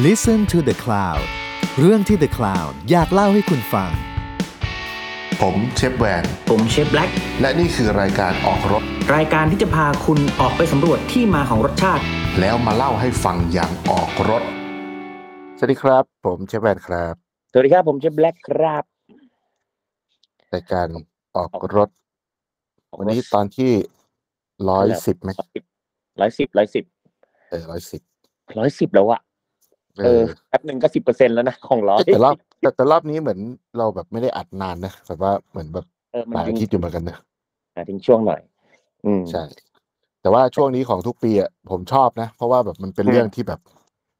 Listen to the Cloud เรื่องที่ The Cloud อยากเล่าให้คุณฟัง ผมเชฟแวน ผมเชฟแบล็กและนี่คือรายการออกรถ รายการที่จะพาคุณออกไปสำรวจที่มาของรสชาติ แล้วมาเล่าให้ฟังอย่างออกรถ สวัสดีครับ ผมเชฟแวนครับ สวัสดีครับผมเชฟแบล็กครับ รายการออกรถ วันนี้ตอนที่ร้อยสิบไหมร้อยสิบร้อยสิบเออร้อยสิบร้อยสิบแล้วอะ เอเอออแป๊บหนึ่งก็สิบเปอร์เซ็นแล้วนะของร้อยแต่รอบแต่แต่รอบนี้เหมือนเราแบบไม่ได้อัดนานนะแบบว่าเหมือนแบบเออหมันลายทิ้อางทิตย์อยู่เหมือนกันนะอะทิ้งช่วงหน่อย อืมใช่ แต่ว่าช่วงนี้ของทุกปีอะผมชอบนะ เพราะว่าแบบมันเป็นอืมเรื่องที่แบบ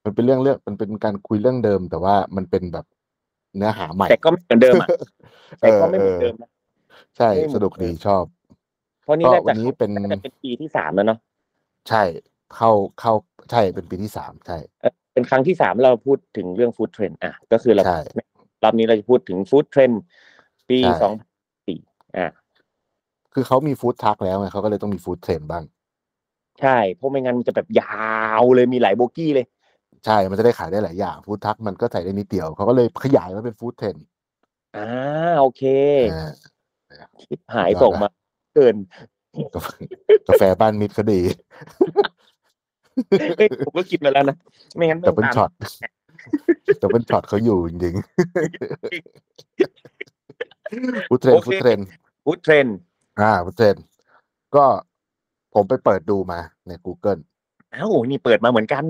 มันเป็นเรื่องเรื่องมันเป็นการคุยเรื่องเดิม แต่ว่ามันเป็นแบบเนื้อหาใหม่ แต่ก็ไม่เหมือนเดิมอะแต่ก็ไม่เหมือนเออเดิมนะใช่ไม่เหมือนสนุกดีเดิมชอบ เพราะนี่ก็น่าวัจะนนี้เป็นน่าจะเป็นปีที่สามแล้วเนาะใช่เข้าเข้าใช่เป็นปีที่สามใช่ เออเป็นครั้งที่สามเราพูดถึงเรื่อง food trend อะ ก็คือเราใช่รอบนี้เราจะพูดถึง food trend ปีใช่สองสี่อะคือเขามี food truck แล้วไงเขาก็เลยต้องมี food trend บ้าง ใช่เพราะไม่งั้นมันจะแบบยาวเลยมีหลายโบกี้เลย ใช่มันจะได้ขายได้หลายอย่าง food truck มันก็ใส่ได้นิดเดียวเขาก็เลยขยายมาเป็น food trendอ่าโอเคอ่าชิบหายยอดส่งมา เกินกาแฟกาแฟบ้านมิตรเขาดี เฮ้ยผมก็คิดมาแล้วนะ ไม่งั้นดับเบิลตาม shot double shot เขาอยู่จริงๆ food trend โอเค food trend food trend อ่า food trend ก็ผมไปเปิดดูมาใน Google อ้าวนี่เปิดมาเหมือนกัน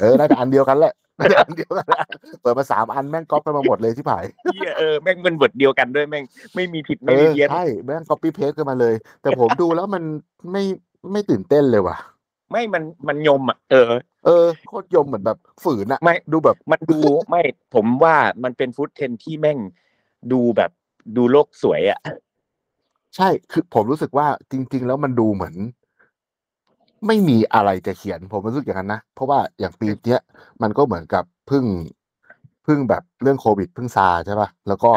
เออน่าจะอันเดียวกันแหละน่าจะอันเดียวกันแหละเปิดมาสามอันแม่งก๊อปไปมาหมดเลยที่ผายเหี้ยเออแม่งเป็นบทเดียวกันด้วยแม่งไม่มีผิดเอไม่มีอเพี้ยนใช่แม่ง copy paste กันมาเลย แต่ผมดูแล้วมันไม่ไม่ตื่นเต้นเลยว่ะ ไม่มันมันยมอะเออ เออโคตรยมเหมือนแบบฝืนอะไม่ ดูแบบ มันดู ไม่ผมว่ามันเป็นฟู้ดเทรนด์ที่แม่งดูแบบดูโลกสวยอะ ใช่คือผมรู้สึกว่าจริง ๆ แล้วมันดูเหมือน ไม่มีอะไรจะเขียน ผมรู้สึกอย่างนั้นนะ เพราะว่าอย่างปีเนี้ยมันก็เหมือนกับเพึ่งเพึ่งแบบเรื่องโควิดเพึ่งซาใช่ป่ะแล้วก็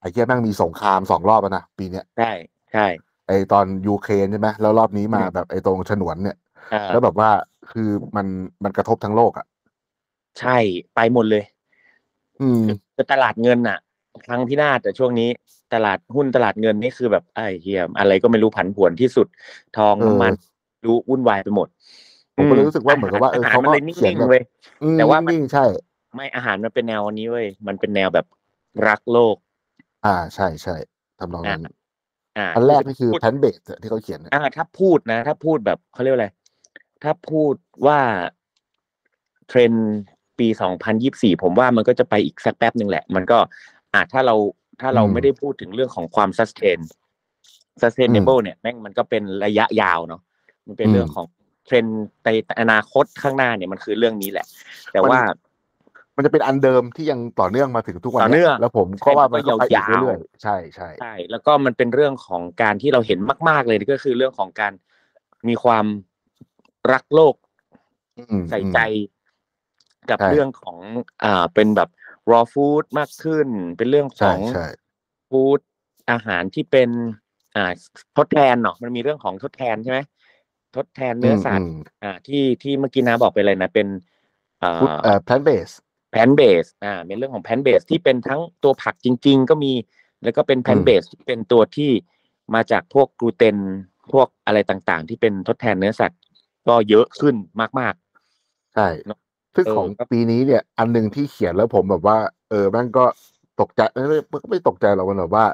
ไอ้เหี้ยแม่งมีสงครามสองรอบแล้วนะปีเนี้ย ใช่ใช่ ไอตอนยูเครนใช่ไหมแล้วรอบนี้มาอืมแบบไอตรงฉนวนเนี่ย อ่าแล้วแบบว่าคือมันมันกระทบทั้งโลกอะ ใช่ไปหมดเลยอืม คือตลาดเงินอะครั้งที่น่าแต่ช่วงนี้ตลาดหุ้นตลาดเงินนี่คือแบบไอ้เฮียอะไรก็ไม่รู้ผันผวนที่สุด ทองเออ น้ำมันรู้วุ่นวายไปหมดผมก็เลยรู้สึกว่าเหมือนกับว่าเออหรเขามันก็เลยนิ่เขียนงแบบๆเว้ยอืมแต่ว่ามัน นิ่งๆใช่ ไม่อาหารมันเป็นแนวนี้เว้ยมันเป็นแนวแบบรักโลก อ่าใช่ใช่ทำนองนั้นอ่าอันแรกนี่คือพูดแพนเบสที่เขาเขียนเนี่ยอ่าถ้าพูดนะ ถ้าพูดแบบเขาเรียกว่าอะไร ถ้าพูดว่าเทรนด์ปีสองพันยี่สี่ผมว่ามันก็จะไปอีกสักแป๊บหนึ่งแหละ มันก็อ่าถ้าเราถ้าเราไม่ได้พูดถึงเรื่องของความ sustain sustainable เนี่ยแม่งมันก็เป็นระยะยาวเนาะมันเป็นเรื่องของเทรนด์ในอนาคตข้างหน้าเนี่ยมันคือเรื่องนี้แหละ แต่ว่า มันจะเป็นอันเดิมที่ยังต่อเนื่องมาถึงทุกวันต่อเนื่นี้องแล้วผมก็ว่ามันใช่ก็ไปอีกยาวๆเรื่อยๆใช่ใช่ ใช่แล้วก็มันเป็นเรื่องของการที่เราเห็นมาก ๆเลยก็คือเรื่องของการมีความ รักโลกอืมใส่ใจกับใช่เรื่องของ อ่า เป็นแบบ raw food มากขึ้น เป็นเรื่องของใช่ใช่ food อาหารที่เป็น อ่า ทดแทนเนาะมันมีเรื่องของทดแทนใช่ไหมทดแทนเนื้อสัตว์มอ่า ที่ที่เมื่อกี้นาบอกไปเลยนะเป็นอ่า food เอ่อ plant-based plant-based อ่าเป็นเรื่องของ plant-based ที่เป็นทั้งตัวผักจริง ๆ ก็มี แล้วก็เป็นอืมเบสที่เป็นตัวที่มาจากพวกกลูเตนพวกอะไรต่างๆ ที่เป็นทดแทนเนื้อสัตว์ ก็เยอะขึ้นมากใช่เนอะซึ่งเออของครับปีนี้เนี่ย อันหนึ่งที่เขียนแล้วผมแบบว่า เออแม่งก็ตกใจเอ้ยมันก็ไม่ตกใจหรอกมันแบบว่า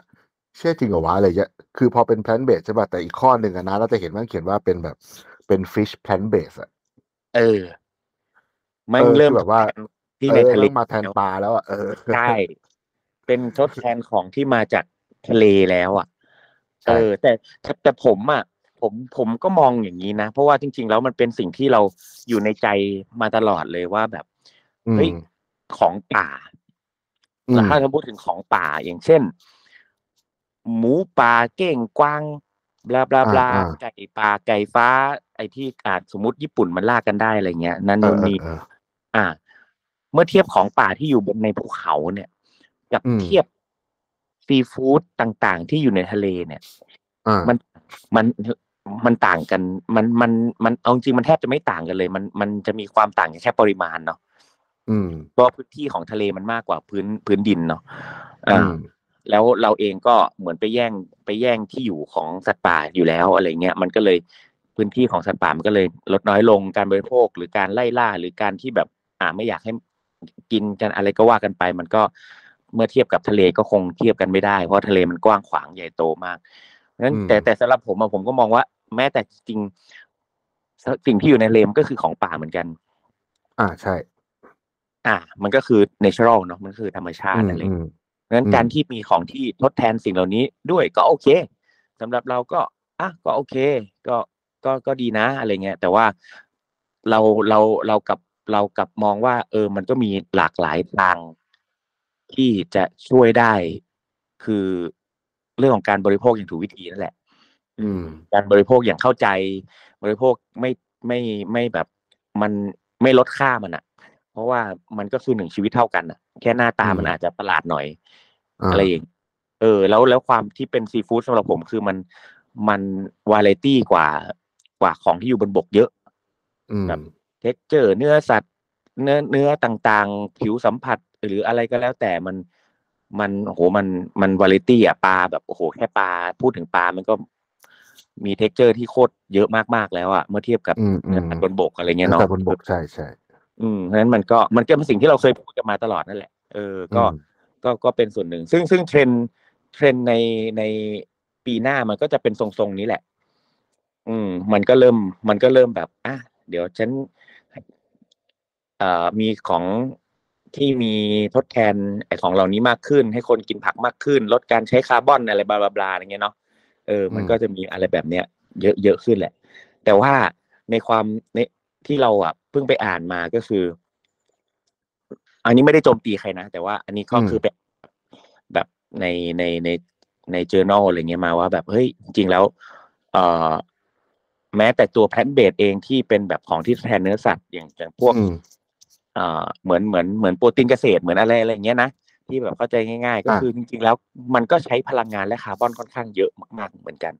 เชื่อจริงเหรอวะอะไรเงี้ยคือพอเป็น plant-based ใช่ป่ะแต่อีกข้อหนึ่งอะนะเราจะเห็นว่าเขียนว่าเป็นแบบเป็น fish plant-based อะๆเออมันเออเริ่มคือแบบว่า ที่เอในอทะเลเริ่มมาแทนปลาแล้วอะเออใช่เป็นทดแทนของที่มาจากทะเลแล้วอะใช่เออ แต่แต่แต่ผมอะ ผมผมก็มองอย่างนี้นะ เพราะว่าจริง ๆ แล้วมันเป็นสิ่งที่เราอยู่ในใจมาตลอดเลยว่าแบบอืมเฮ้ยของป่าอืมแล้วถ้าเราพูดถึงของป่าอย่างเช่น หมูป่าเก้งกวางบลาบลาบลาอ่าอ่าไก่ป่าไก่ฟ้า ไอ้ที่อาจสมมติญี่ปุ่นมันล่ากันได้อะไรเงี้ย นั่นเอนู่อนเออนี่เอออ่า เมื่อเทียบของป่าที่อยู่บนในภูเขาเนี่ย กับอืมเทียบซีฟู้ดต่างๆ ที่อยู่ในทะเลเนี่ยอ่ามันมัน มันต่างกันมันมันมันเอาจริงมันแทบจะไม่ต่างกันเลย มันมันจะมีความต่างกันแค่ปริมาณเนาะอืมเพราะพื้นที่ของทะเลมันมากกว่าพื้นพื้นดินเนาะอ่าอืมแล้วเราเองก็เหมือนไปแย่งไปแย่งที่อยู่ของสัตว์ป่าอยู่แล้วอะไรเงี้ย มันก็เลยพื้นที่ของสัตว์ป่ามันก็เลยลดน้อยลงการบริโภคหรือการไล่ล่าหรือการที่แบบ อ่าไม่อยากให้กินกันอะไรก็ว่ากันไป มันก็เมื่อเทียบกับทะเลก็คงเทียบกันไม่ได้ เพราะทะเลมันกว้างขวางใหญ่โตมากเพราะฉะนั้นอืมแต่แต่สำหรับผมอะผมก็มองว่า แม้แต่จริงๆสิ่งที่อยู่ในทะเลมันก็คือของป่าเหมือนกัน อ่าใช่ อ่า มันก็คือ natural เนาะมันคือธรรมชาอืติมอะไรอืมเพราะฉะนั้นอืมการที่มีของที่ทดแทนสิ่งเหล่านี้ด้วยก็โอเคสำหรับเราก็อะก็โอเค ก็ก็ก็ดีนะอะไรเงี้ยแต่ว่าเราเราเรากับเรากับมองว่า เออ มันก็มีหลากหลายทางที่จะช่วยได้ คือเรื่องของการบริโภคอย่างถูกวิธีนั่นแหละอืม การบริโภคอย่างเข้าใจ บริโภคไม่ไม่ไม่แบบมันไม่ลดค่ามันอะเพราะว่ามันก็คือหนึ่งชีวิตเท่ากันอะแค่หน้าตามันอืมอาจจะประหลาดหน่อยอ่าอะไรอย่างเออ แล้วแล้วความที่เป็นซีฟู้ดสำหรับผมคือมันมันวาไรตี้กว่ากว่าของที่อยู่บนบกเยอะอืมแบบ texture เนื้อสัตว์เนื้อเนื้อต่างๆ ผิวสัมผัสหรืออะไรก็แล้วแต่มันมันโอ้โหมันมันวาไรตี้อะปลาแบบโอ้โหแค่ปลาพูดถึงปลามันก็ มี texture ที่โคตรเยอะมากๆแล้วอะเมื่อเทียบกับอืมอืมเนื้อสัตว์บนบกอะไรเงี้ยเนาะแต่บนบกใช่ใช่อืมเพราะฉะนั้นมันก็มันก็เป็นสิ่งที่เราเคยพูดกันมาตลอดนั่นแหละเออก็อืมก็ก็เป็นส่วนหนึ่ง ซึ่งซึ่งเทรนด์เทรนด์ในในปีหน้ามันก็จะเป็นทรงๆนี้แหละ อืม มันก็เริ่ม มันก็เริ่มแบบอะเดี๋ยวฉันเอ่อมีของที่มีทดแทนไอ้ของเหล่านี้มากขึ้น ให้คนกินผักมากขึ้น ลดการใช้คาร์บอนอะไร blah blah blah อะไรเงี้ยเนาะ เออ มันอืมก็จะมีอะไรแบบเนี้ย เยอะเยอะขึ้นแหละ แต่ว่าในความในที่เราอะเพิ่งไปอ่านมาก็คือ อันนี้ไม่ได้โจมตีใครนะ แต่ว่าอันนี้ก็อืมคือแบบแบบในในในใน journal อะไรเงี้ยมาว่าแบบเฮ้ยจริงๆแล้ว เอ่อ แม้แต่ตัว plant-based เองที่เป็นแบบของที่แทนเนื้อสัตว์อย่างอย่างพวกอืมเอ่อเหมือนเหมือนเหมือนโปรตีนเกษตรเหมือนอะไรอะไรอย่างเงี้ยนะ ที่แบบเข้าใจง่าย ๆ ก็อะคือจริงๆแล้วมันก็ใช้พลังงานและคาร์บอนค่อนข้างเยอะมากๆเหมือนกัน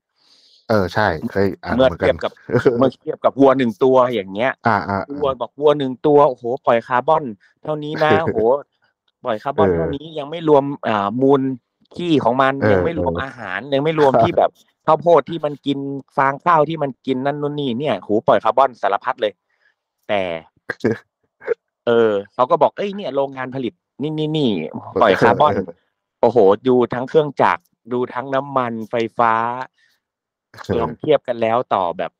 เออใช่เคยอ่านเมื่อเหมือนกัเทีนยบกับเมื่อเทียบกับวัวหนึ่งตัวอย่างเงี้ยอ่าอ่าวัวบอกวัวหนึ่งตัวโอ้โหปล่อยคาร์บอน เท่านี้นะโอ้โหปล่อยคาร์บอนเออเท่านี้ยังไม่รวมอ่ามูลขี้ของมันเออยังไม่รวมเออออาหารยังไม่รวมที่แบบข้าวโพดที่มันกินฟางข้าวที่มันกินนั่นนู่นนี่เนี่ยโหปล่อยคาร์บอนสารพัดเลย แต่ เออเขาก็บอกเอ้ยเนี่ยโรงงานผลิต นี่นี่นี่ปล่อยคาร์บอน โอ้โห ดูทั้งเครื่องจักรดูทั้งน้ำมันไฟฟ้าลองเทียบกันแล้วต่อแบบ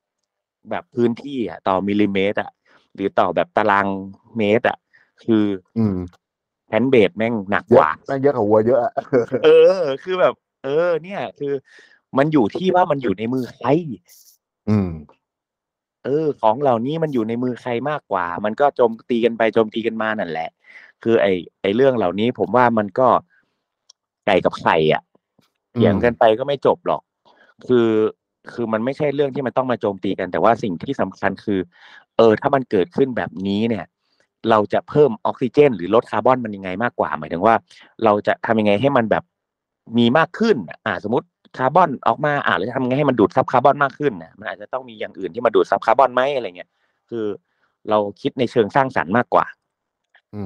แบบพื้นที่อะ ต่อมิลลิเมตร อะ หรือต่อแบบตารางเมตร อะ คือ อืมแพนเบดแม่งหนักเยกอะว่าแม่งเยอะกว่าวัวเยอะอะเออ คือแบบ เออ เนี่ย คือ มันอยู่ที่ว่ามันอยู่ในมือใครอืม เออ ของเหล่านี้มันอยู่ในมือใครมากกว่า มันก็โจมตีกันไปโจมตีกันมานั่นแหละ คือไอ้ไอ้เรื่องเหล่านี้ผมว่ามันก็ไก่กับไข่อะเถียงกันไปก็ไม่จบหรอก คือคือมันไม่ใช่เรื่องที่มันต้องมาโจมตีกัน แต่ว่าสิ่งที่สำคัญคือ เออ ถ้ามันเกิดขึ้นแบบนี้เนี่ย เราจะเพิ่มออกซิเจน หรือลดคาร์บอนมันยังไงมากกว่า หมายถึงว่า เราจะทำยังไงให้มันแบบมีมากขึ้น อ่า สมมติคาร์บอนออกมา อ่าเราจะทำยังไงให้มันดูดซับคาร์บอนมากขึ้นนะมันอาจจะต้องมีอย่างอื่นที่มาดูดซับคาร์บอนไหมอะไรเงี้ย คือเราคิดในเชิงสร้างสรรค์มากกว่าอืม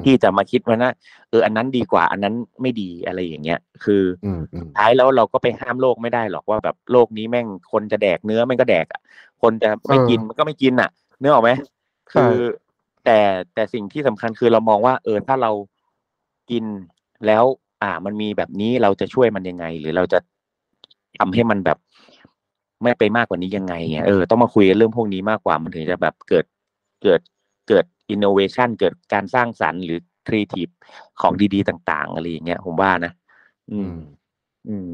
ที่จะมาคิดว่านะเอออันนั้นดีกว่า อันนั้นไม่ดีอะไรอย่างเงี้ยคืออืมอืมท้ายแล้วเราก็ไปห้ามโลกไม่ได้หรอกว่าแบบโลกนี้แม่งคนจะแดกเนื้อแม่งก็แดกอะคนจะไม่กินมันก็ไม่กินอะเนื้อออกไหมคือแต่แต่สิ่งที่สำคัญคือเรามองว่า เออถ้าเรากินแล้ว อ่า มันมีแบบนี้เราจะช่วยมันยังไง หรือเราจะทำให้มันแบบไม่ไปมากกว่านี้ยังไงเงี้ยเออต้องมาคุยกันเรื่องพวกนี้มากกว่ามันถึงจะแบบเกิดเกิด เกิดอินโนเวชันเกิดการสร้างสรรค์หรือครีเอทีฟของดีๆ ต่างๆอะไรอย่างเงี้ยผมว่านะอือืมมอืม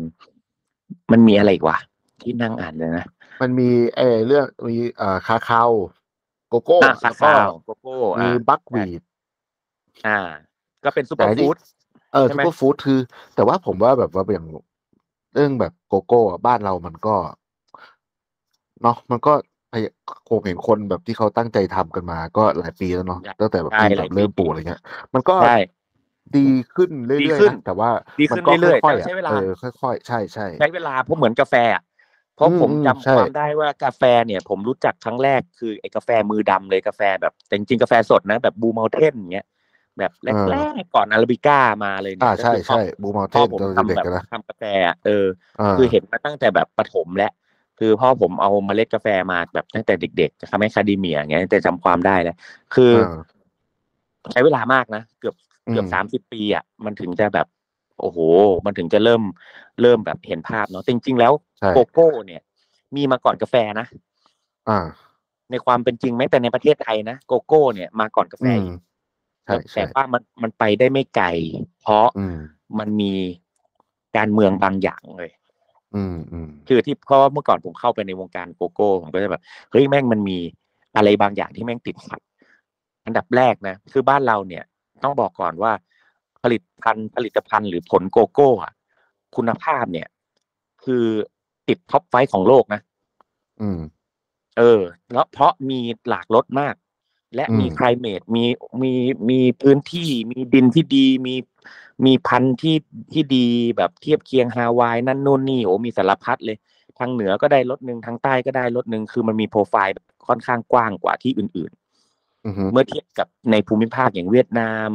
มันมีอะไรอีกวะที่นั่งอ่านเลยนะมันมีไอ้เรื่องมีเอ่อ cacao โกโก้อ่าคาแล้วก็คาวโกโก้มีอ่า buckwheat อ่า ก็เป็นซูเปอแต่ร์อันนี้ฟู้ด เออใช่ superfood ไหมคือ แต่ว่าผมว่าแบบว่าอย่างเรื่องแบบโกโก้อะบ้านเรามันก็เนาะมันก็ พยคงเห็นคนแบบที่เขาตั้งใจทำกันมาก็หลายปีแล้วเนาะตั้งแต่แบบใช่ที่หแบลายบปีเริ่มปลูกอะไรเงี้ย มันก็ใช่ดีขึ้นเรื่ดีอยขึ้ๆนนะแต่ว่าดีมัขึ้นก็เรื่อยๆค่อยๆแต่อะใช้เวลาเออค่อยๆ ใช่ใช่ใช้เวลาเพราะเหมือนกาแฟอะเพราะอืมผมอืมจำใช่ความได้ว่ากาแฟเนี่ย ผมรู้จักครั้งแรกคือไอ้กาแฟมือดำเลยกาแฟแบบแต่จริงๆกาแฟสดนะ แบบบูม u ลเทนอย่างเงี้ยแบบเออแรกๆก่อนอาราบิก้ามาเลยเนี่อ่ายใช่ก็คือใช่บูมอเทพ่อนผมตอนทำเด็กแบบๆนะทำกาแฟอะเออาคือเห็นมาตั้งแต่แบบประถมแล้ว คือพ่อผมเอาเมล็ดกาแฟมาแบบตั้งแต่เด็กๆทำแมคคาเดเมียอย่างเงี้ยแต่จำความได้แล้วคือเออใช้เวลามากนะเกือบเกือบอืมสามสิบปีอะมันถึงจะแบบโอ้โห มันถึงจะเริ่มเริ่มแบบเห็นภาพเนาะจริง ๆ แล้วใช่โกโก้เนี่ย มีมาก่อนกาแฟนะอ่า ในความเป็นจริงแม้แต่ในประเทศไทยนะโกโก้เนี่ยมาก่อนกาแฟอืมอีกใช่แต่ใช่ว่ามันมันไปได้ไม่ไกลเพราะอืมมันมีการเมืองบางอย่างเลย อืมอืมคือที่เพราะว่าเมื่อก่อนผมเข้าไปในวงการโกโก้ผมก็จะแบบเฮ้ยแม่งมันมีอะไรบางอย่างที่แม่งติดขัด อันดับแรกนะ คือบ้านเราเนี่ย ต้องบอกก่อนว่า ผลิตภัณฑ์ผลิตภัณฑ์หรือผลโกโก้อะคุณภาพเนี่ย คือติด top five ของโลกนะอืม เออ แล้วเพราะมีหลากรสมาก และมีอืม climate มีมีมีพื้นที่ มีดินที่ดี มี มีพันธุ์ที่ที่ดีแบบเทียบเคียงฮาวายนั่นนู่นนี่โอ้มีสารพัดเลย ทางเหนือก็ได้รสหนึ่งทางใต้ก็ได้รสหนึ่งคือมันมีโปรไฟล์แบบค่อนข้างกว้างกว่าที่อื่นอืมๆเมื่อเทียบกับในภูมิภาคอย่างเวียดนาม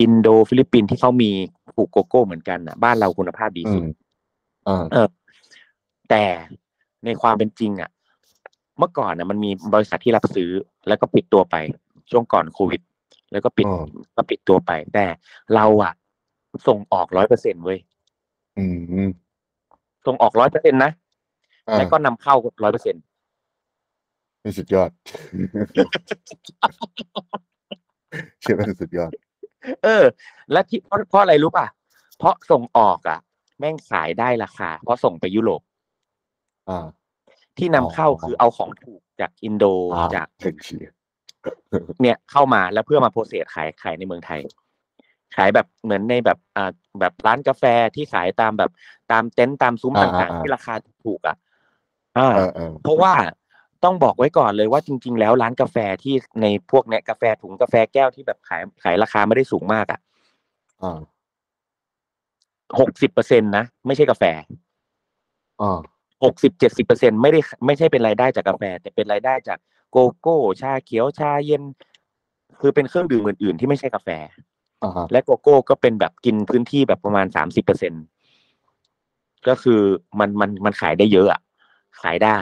อินโดฟิลิปปินส์ที่เขามีปลูกโกโก้เหมือนกันนะบ้านเราคุณภาพดีสุดอืมอ่าเออ แต่ในความเป็นจริง อะ เมื่อก่อนน่ะมันมีบริษัทที่รับซื้อแล้วก็ปิดตัวไป ช่วงก่อนโควิด แล้วก็ปิดอ๋อก็ปิดตัวไป แต่เราอะ ส่งออกร้อยเปอร์เซ็นเว้ยอืมส่งออกร้อยเปอร์เซ็นนะอ่าแล้วก็นำเข้าร้อยเปอร์เซ็นนี่สุดยอด เชื่อว่าสุดยอด เออ และที่เพราะเพราะอะไรรู้ป่ะ เพราะส่งออกอะ แม่งขายได้ราคา เพราะส่งไปยุโรปอ่า ที่นำเข้าอ๋อ คือเอาของถูกจากอินโดอ่าจากเก่งเชียร์เนี่ยเข้ามาแล้วเพื่อมา process ขายขายในเมืองไทย ขายแบบเหมือนในแบบอ่าแบบร้านกาแฟที่ขายตามแบบตามเต็นท์ตามซุ้มต่างๆที่ราคาถูกอะอ่า เออเออเพราะว่าต้องบอกไว้ก่อนเลยว่าจริง ๆ แล้วร้านกาแฟที่ในพวกเนี้ยกาแฟถุงกาแฟแก้วที่แบบขายขายราคาไม่ได้สูงมากอะอ่าหกสิบเปอร์เซ็นตนะไม่ใช่กาแฟอ่าหกสิบเจ็ดสิบเปอร์เซ็นไม่ได้ไม่ใช่เป็นรายได้จากกาแฟ แต่เป็นรายได้จากโกโก้ ชาเขียวชาเย็น คือเป็นเครื่องดื่มอื่นๆที่ไม่ใช่กาแฟอ่าฮะ และโกโก้ก็เป็นแบบกินพื้นที่แบบประมาณสามสิบเปอร์เซ็นก็คือมันมันมันขายได้เยอะอะขายได้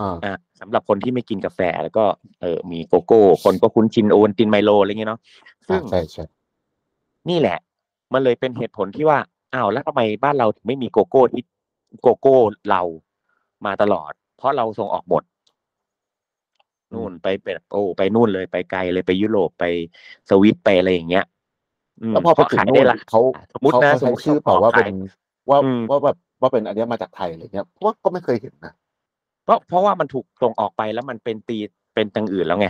อ่าอ่าสำหรับคนที่ไม่กินกาแฟแล้วก็เออมีโกโก้ คนก็คุ้นชินโอวัลตินไมโลอะไรเงี้ยเนาะซึ่งใช่ใช่นี่แหละ มันเลยเป็นเหตุผลที่ว่าอ้าวแล้วทำไมบ้านเราถึงไม่มีโกโก้ที่โกโก้เรามาตลอด เพราะเราส่งออกหมดนู่นไปเป็นโอ้ไปนู่นเลยไปไกลเลยไปยุโรปไปสวิตไปอะไรอย่างเงี้ยม แล้วพอไปเพราะถึงขายนู่ได้นราคาเขาสมมตินะเขาสมใช้มติชื่อเปล่าว่าเป็นว่าอืมว่าแบบว่าเป็นอันเนี้ยมาจากไทยอะไรเงี้ยเพราะว่าก็ไม่เคยเห็นนะเพราะเพราะว่ามันถูกส่งออกไปแล้วมันเป็นตีเป็นตังอื่นแล้วไง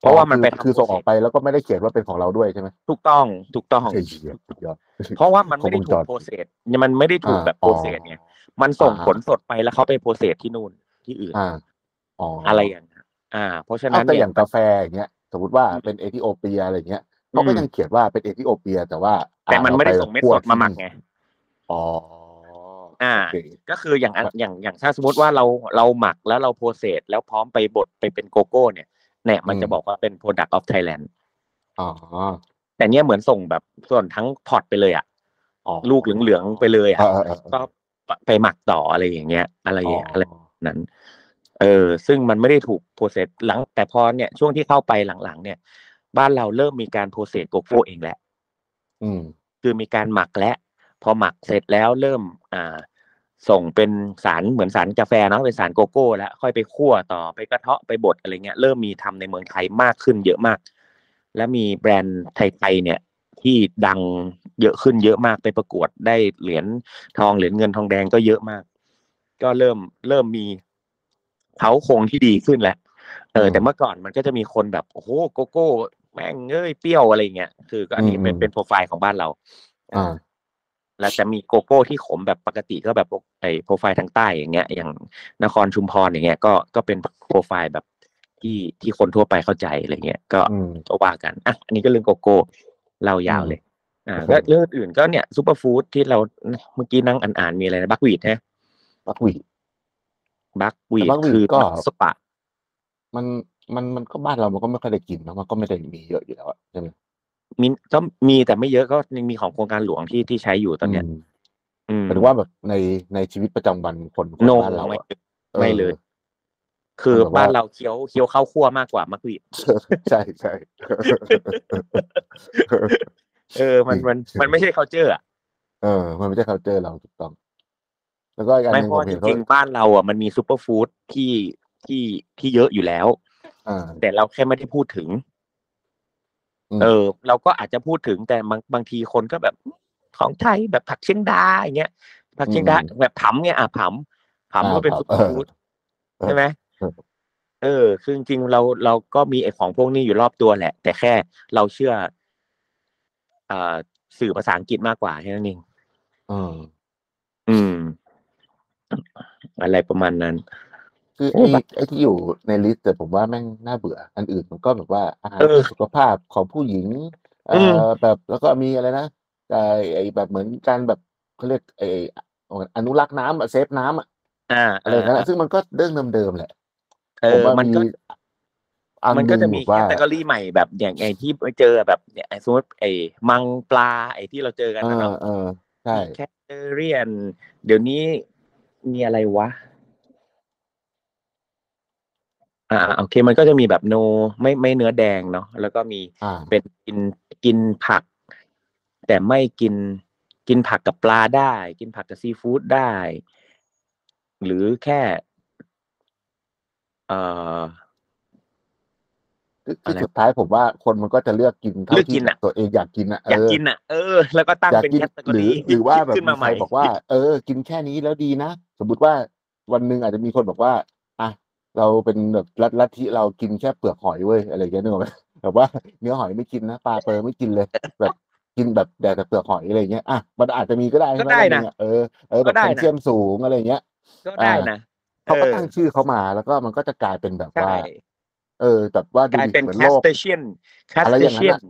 เพราะว่ามันไปคือคือส่งออกไปแล้วก็ไม่ได้เขียนว่าเป็นของเราด้วยใช่ไหมถูกต้องถูกต้องเฮ้ยเหี้ยสุดยอดเพราะว่ามันไม่ได้ครบวงถูก pro cess มันไม่ได้ถูกแบบ process ไงมันส่งอ่าผลสดไปแล้วเขาไป process ที่นู่นที่อื่นอ่าอ๋ออะไรอย่างเงี้ยอ่า เพราะฉะนั้นเออแต่เนี่อย่างกาแฟอย่างเงี้ยสมมติว่าเป็นเอธิโอเปียอะไรเงี้ย เขาก็อืมยังเขียนว่าเป็นเอธิโอเปีย แต่ว่า แต่มันไม่ได้อ่าส่งเม็ดคั่วสดมาหมักที่ไงอ๋ออ่าโอเคก็คืออย่างอันอย่างอย่างถ้าสมมติว่าเราเราหมักแล้วเรา process แล้วพร้อมไปบดไปเป็นโกโก้ เนี่ยเนี่ยมันจะบอกว่าเป็น product of Thailand อ๋อแต่เนี้ยเหมือนส่งแบบสดทั้ง pod ไปเลยอะอ๋อลูกเหลืองๆไปเลยอะเออเออเออก็ไปหมักต่ออะไรอย่างเงี้ย อะไรอย่างเงี้ยอะไรอ๋อนั้น เออ ซึ่งมันไม่ได้ถูก process หลังแต่พอเนี่ยช่วงที่เข้าไปหลังๆ เนี่ย บ้านเราเริ่มมีการ process โกโก้เองแล้วอืมคือมีการหมักและพอหมักเสร็จแล้วเริ่มอ่า ส่งเป็นสารเหมือนสารกาแฟเนาะเป็นสารโกโก้ แล้วค่อยไปคั่วต่อไปกระเทาะไปบดอะไรเงี้ยเริ่มมีทำในเมืองไทยมากขึ้นเยอะมาก และมีแบรนด์ไทยๆเนี่ย ที่ดังเยอะขึ้นเยอะมากไปประกวดได้เหรียญทองเหรียญเงินทองแดงก็เยอะมาก ก็เริ่มเริ่มมีเขาโครงที่ดีขึ้นแล้วเอออืมแต่เมื่อก่อนมันก็จะมีคนแบบโอ้โหโกโก้ แม่งเอ้ยเปรี้ยวอะไรเงี้ยคือก็อันนี้เป็นอืมเป็นโปรไฟล์ของบ้านเราอ่าแล้วจะมีโกโก้ที่ขมแบบปกติก็แบบไอโปรไฟล์ทางใต้อย่างเงี้ย อย่างนครชุมพรอย่างเงี้ย ก็ก็เป็นโปรไฟล์แบบที่ที่คนทั่วไปเข้าใจอะไรเงี้ยก็อืมก็ว่ากันอะอันนี้ก็เรื่องโกโก้เล่ายาวเลยอ่าครับแล้วเรื่องอื่นก็เนี่ย superfood ที่เราเมื่อกี้นั่งอ่านๆมีอะไรนะ buckwheat ฮะ buckwheat buckwheat แต่ buckwheat คือก็สปะ มัน มันมันก็บ้านเรามันก็ไม่ค่อยได้กินเนอะมันก็ไม่ได้มีเยอะอยู่แล้วอะใช่ไหมมีก็มีแต่ไม่เยอะก็ยังมีของโครงการหลวงที่ที่ใช้อยู่ตอนเนี้ยมอืมหมายถึงว่าแบบในในชีวิตประจำวันคนคนโนบ้านเราไม่อะไม่เลย คือแบบว่าบ้านเราเคี้ยวเคี้ยวข้าวคั่วมากกว่ามักวีดเออใช่ใช่ เออ มันมันมันไม่ใช่ culture อะ เออ มันไม่ใช่ culture เราถูกต้อง แล้วก็อีกอันหไม่นึ่งเพผราะมจเห็นเขาริงๆบ้านเราอะมันมีซูเปอร์ฟู้ดที่ที่ที่เยอะอยู่แล้วอ่า แต่เราแค่ไม่ได้พูดถึงอืมเออ เราก็อาจจะพูดถึงแต่บางบางทีคนก็แบบของไทยแบบผักเชียงดาอย่างเงี้ยผักเชียงดาแบบผำเนี่ยอะผำผำก็เป็นซูเปอร์ฟู้ดใช่ไหมเออ คือจริงๆเราเราก็มีไอ้ของพวกนี้อยู่รอบตัวแหละ แต่แค่เราเชื่ออ่าสื่อภาษาอังกฤษมากกว่าแค่นั้นเองอืมอืม อะไรประมาณนั้น คือโอ้ไอ้แบบไอ้ที่อยู่ใน list แต่ผมว่าแม่งน่าเบื่อ อันอื่นมันก็แบบว่าอาหารเออสุขภาพของผู้หญิงเอ่อืมแบบแล้วก็มีอะไรนะไอ้ไอ้แบบเหมือนการแบบเขาเรียกไอ้อนุรักษ์น้ำอะ save น้ำอะอ่าอะไรอย่างเงี้ยนะซึ่งมันก็เรื่องเดิมๆแหละเออผมว่ามันมีก็อันมันหก็นึ่งจะแบมีบแคว่าตตากรีใหม่แบบอย่างไอ้ที่ไปเจอแบบเนี่ยไอ้สมมติไอ้มังปลาไอ้ที่เราเจอกันเอนะอเนาะเออใช่มีแคตเตอเรียน เดี๋ยวนี้มีอะไรวะ อ่าโอเคมันก็จะมีแบบโนไม่ไม่เนื้อแดงเนาะแล้วก็มีอ่า เป็นกินกินผัก แต่ไม่กินกินผักกับปลาได้ กินผักกับซีฟู้ดได้ หรือแค่เอ่อ คืออะคือไร สุดท้ายผมว่าคนมันก็จะเลือกกินเท่าเลือกที่กินอะตัวเองอยากกินอะอยากเออกินอะ เออ แล้วก็ตั้งอยากเป็นกินแคตตาหรืรีอหรือว่าแบบขึ้นมีมาใคใหรม่บอกว่า เออ กินแค่นี้แล้วดีนะ สมมุติว่าวันหนึ่งอาจจะมีคนบอกว่าอะ เราเป็นแบบลัทลัทธิเรากินแค่เปลือกหอยเว้ยอะไรอย่างเงี้ยนึกออกไหมแบบว่าเนื้อหอยไม่กินนะปลาเปอร์ไม่กินเลย แบบกินแบบแดดแต่เปลือกหอยอะไรอย่างเงี้ยอะมันอาจจะมีก็ได้ใช่ไหมก็ได้วันหนะงอะเออเออแบก็บได้แคลนะเซียมสูงอะไรอย่างเงี้ยก็ได้นะเขาก็เออตั้งชื่อเขามาแล้วก็มันก็จะกลายเป็นแบบใช่ว่า เออแบบว่าดูกลายดิเป็นเหมือนแคโลสกเตเชียนแคสอะไรเตอย่างนั้เชีนยนอะ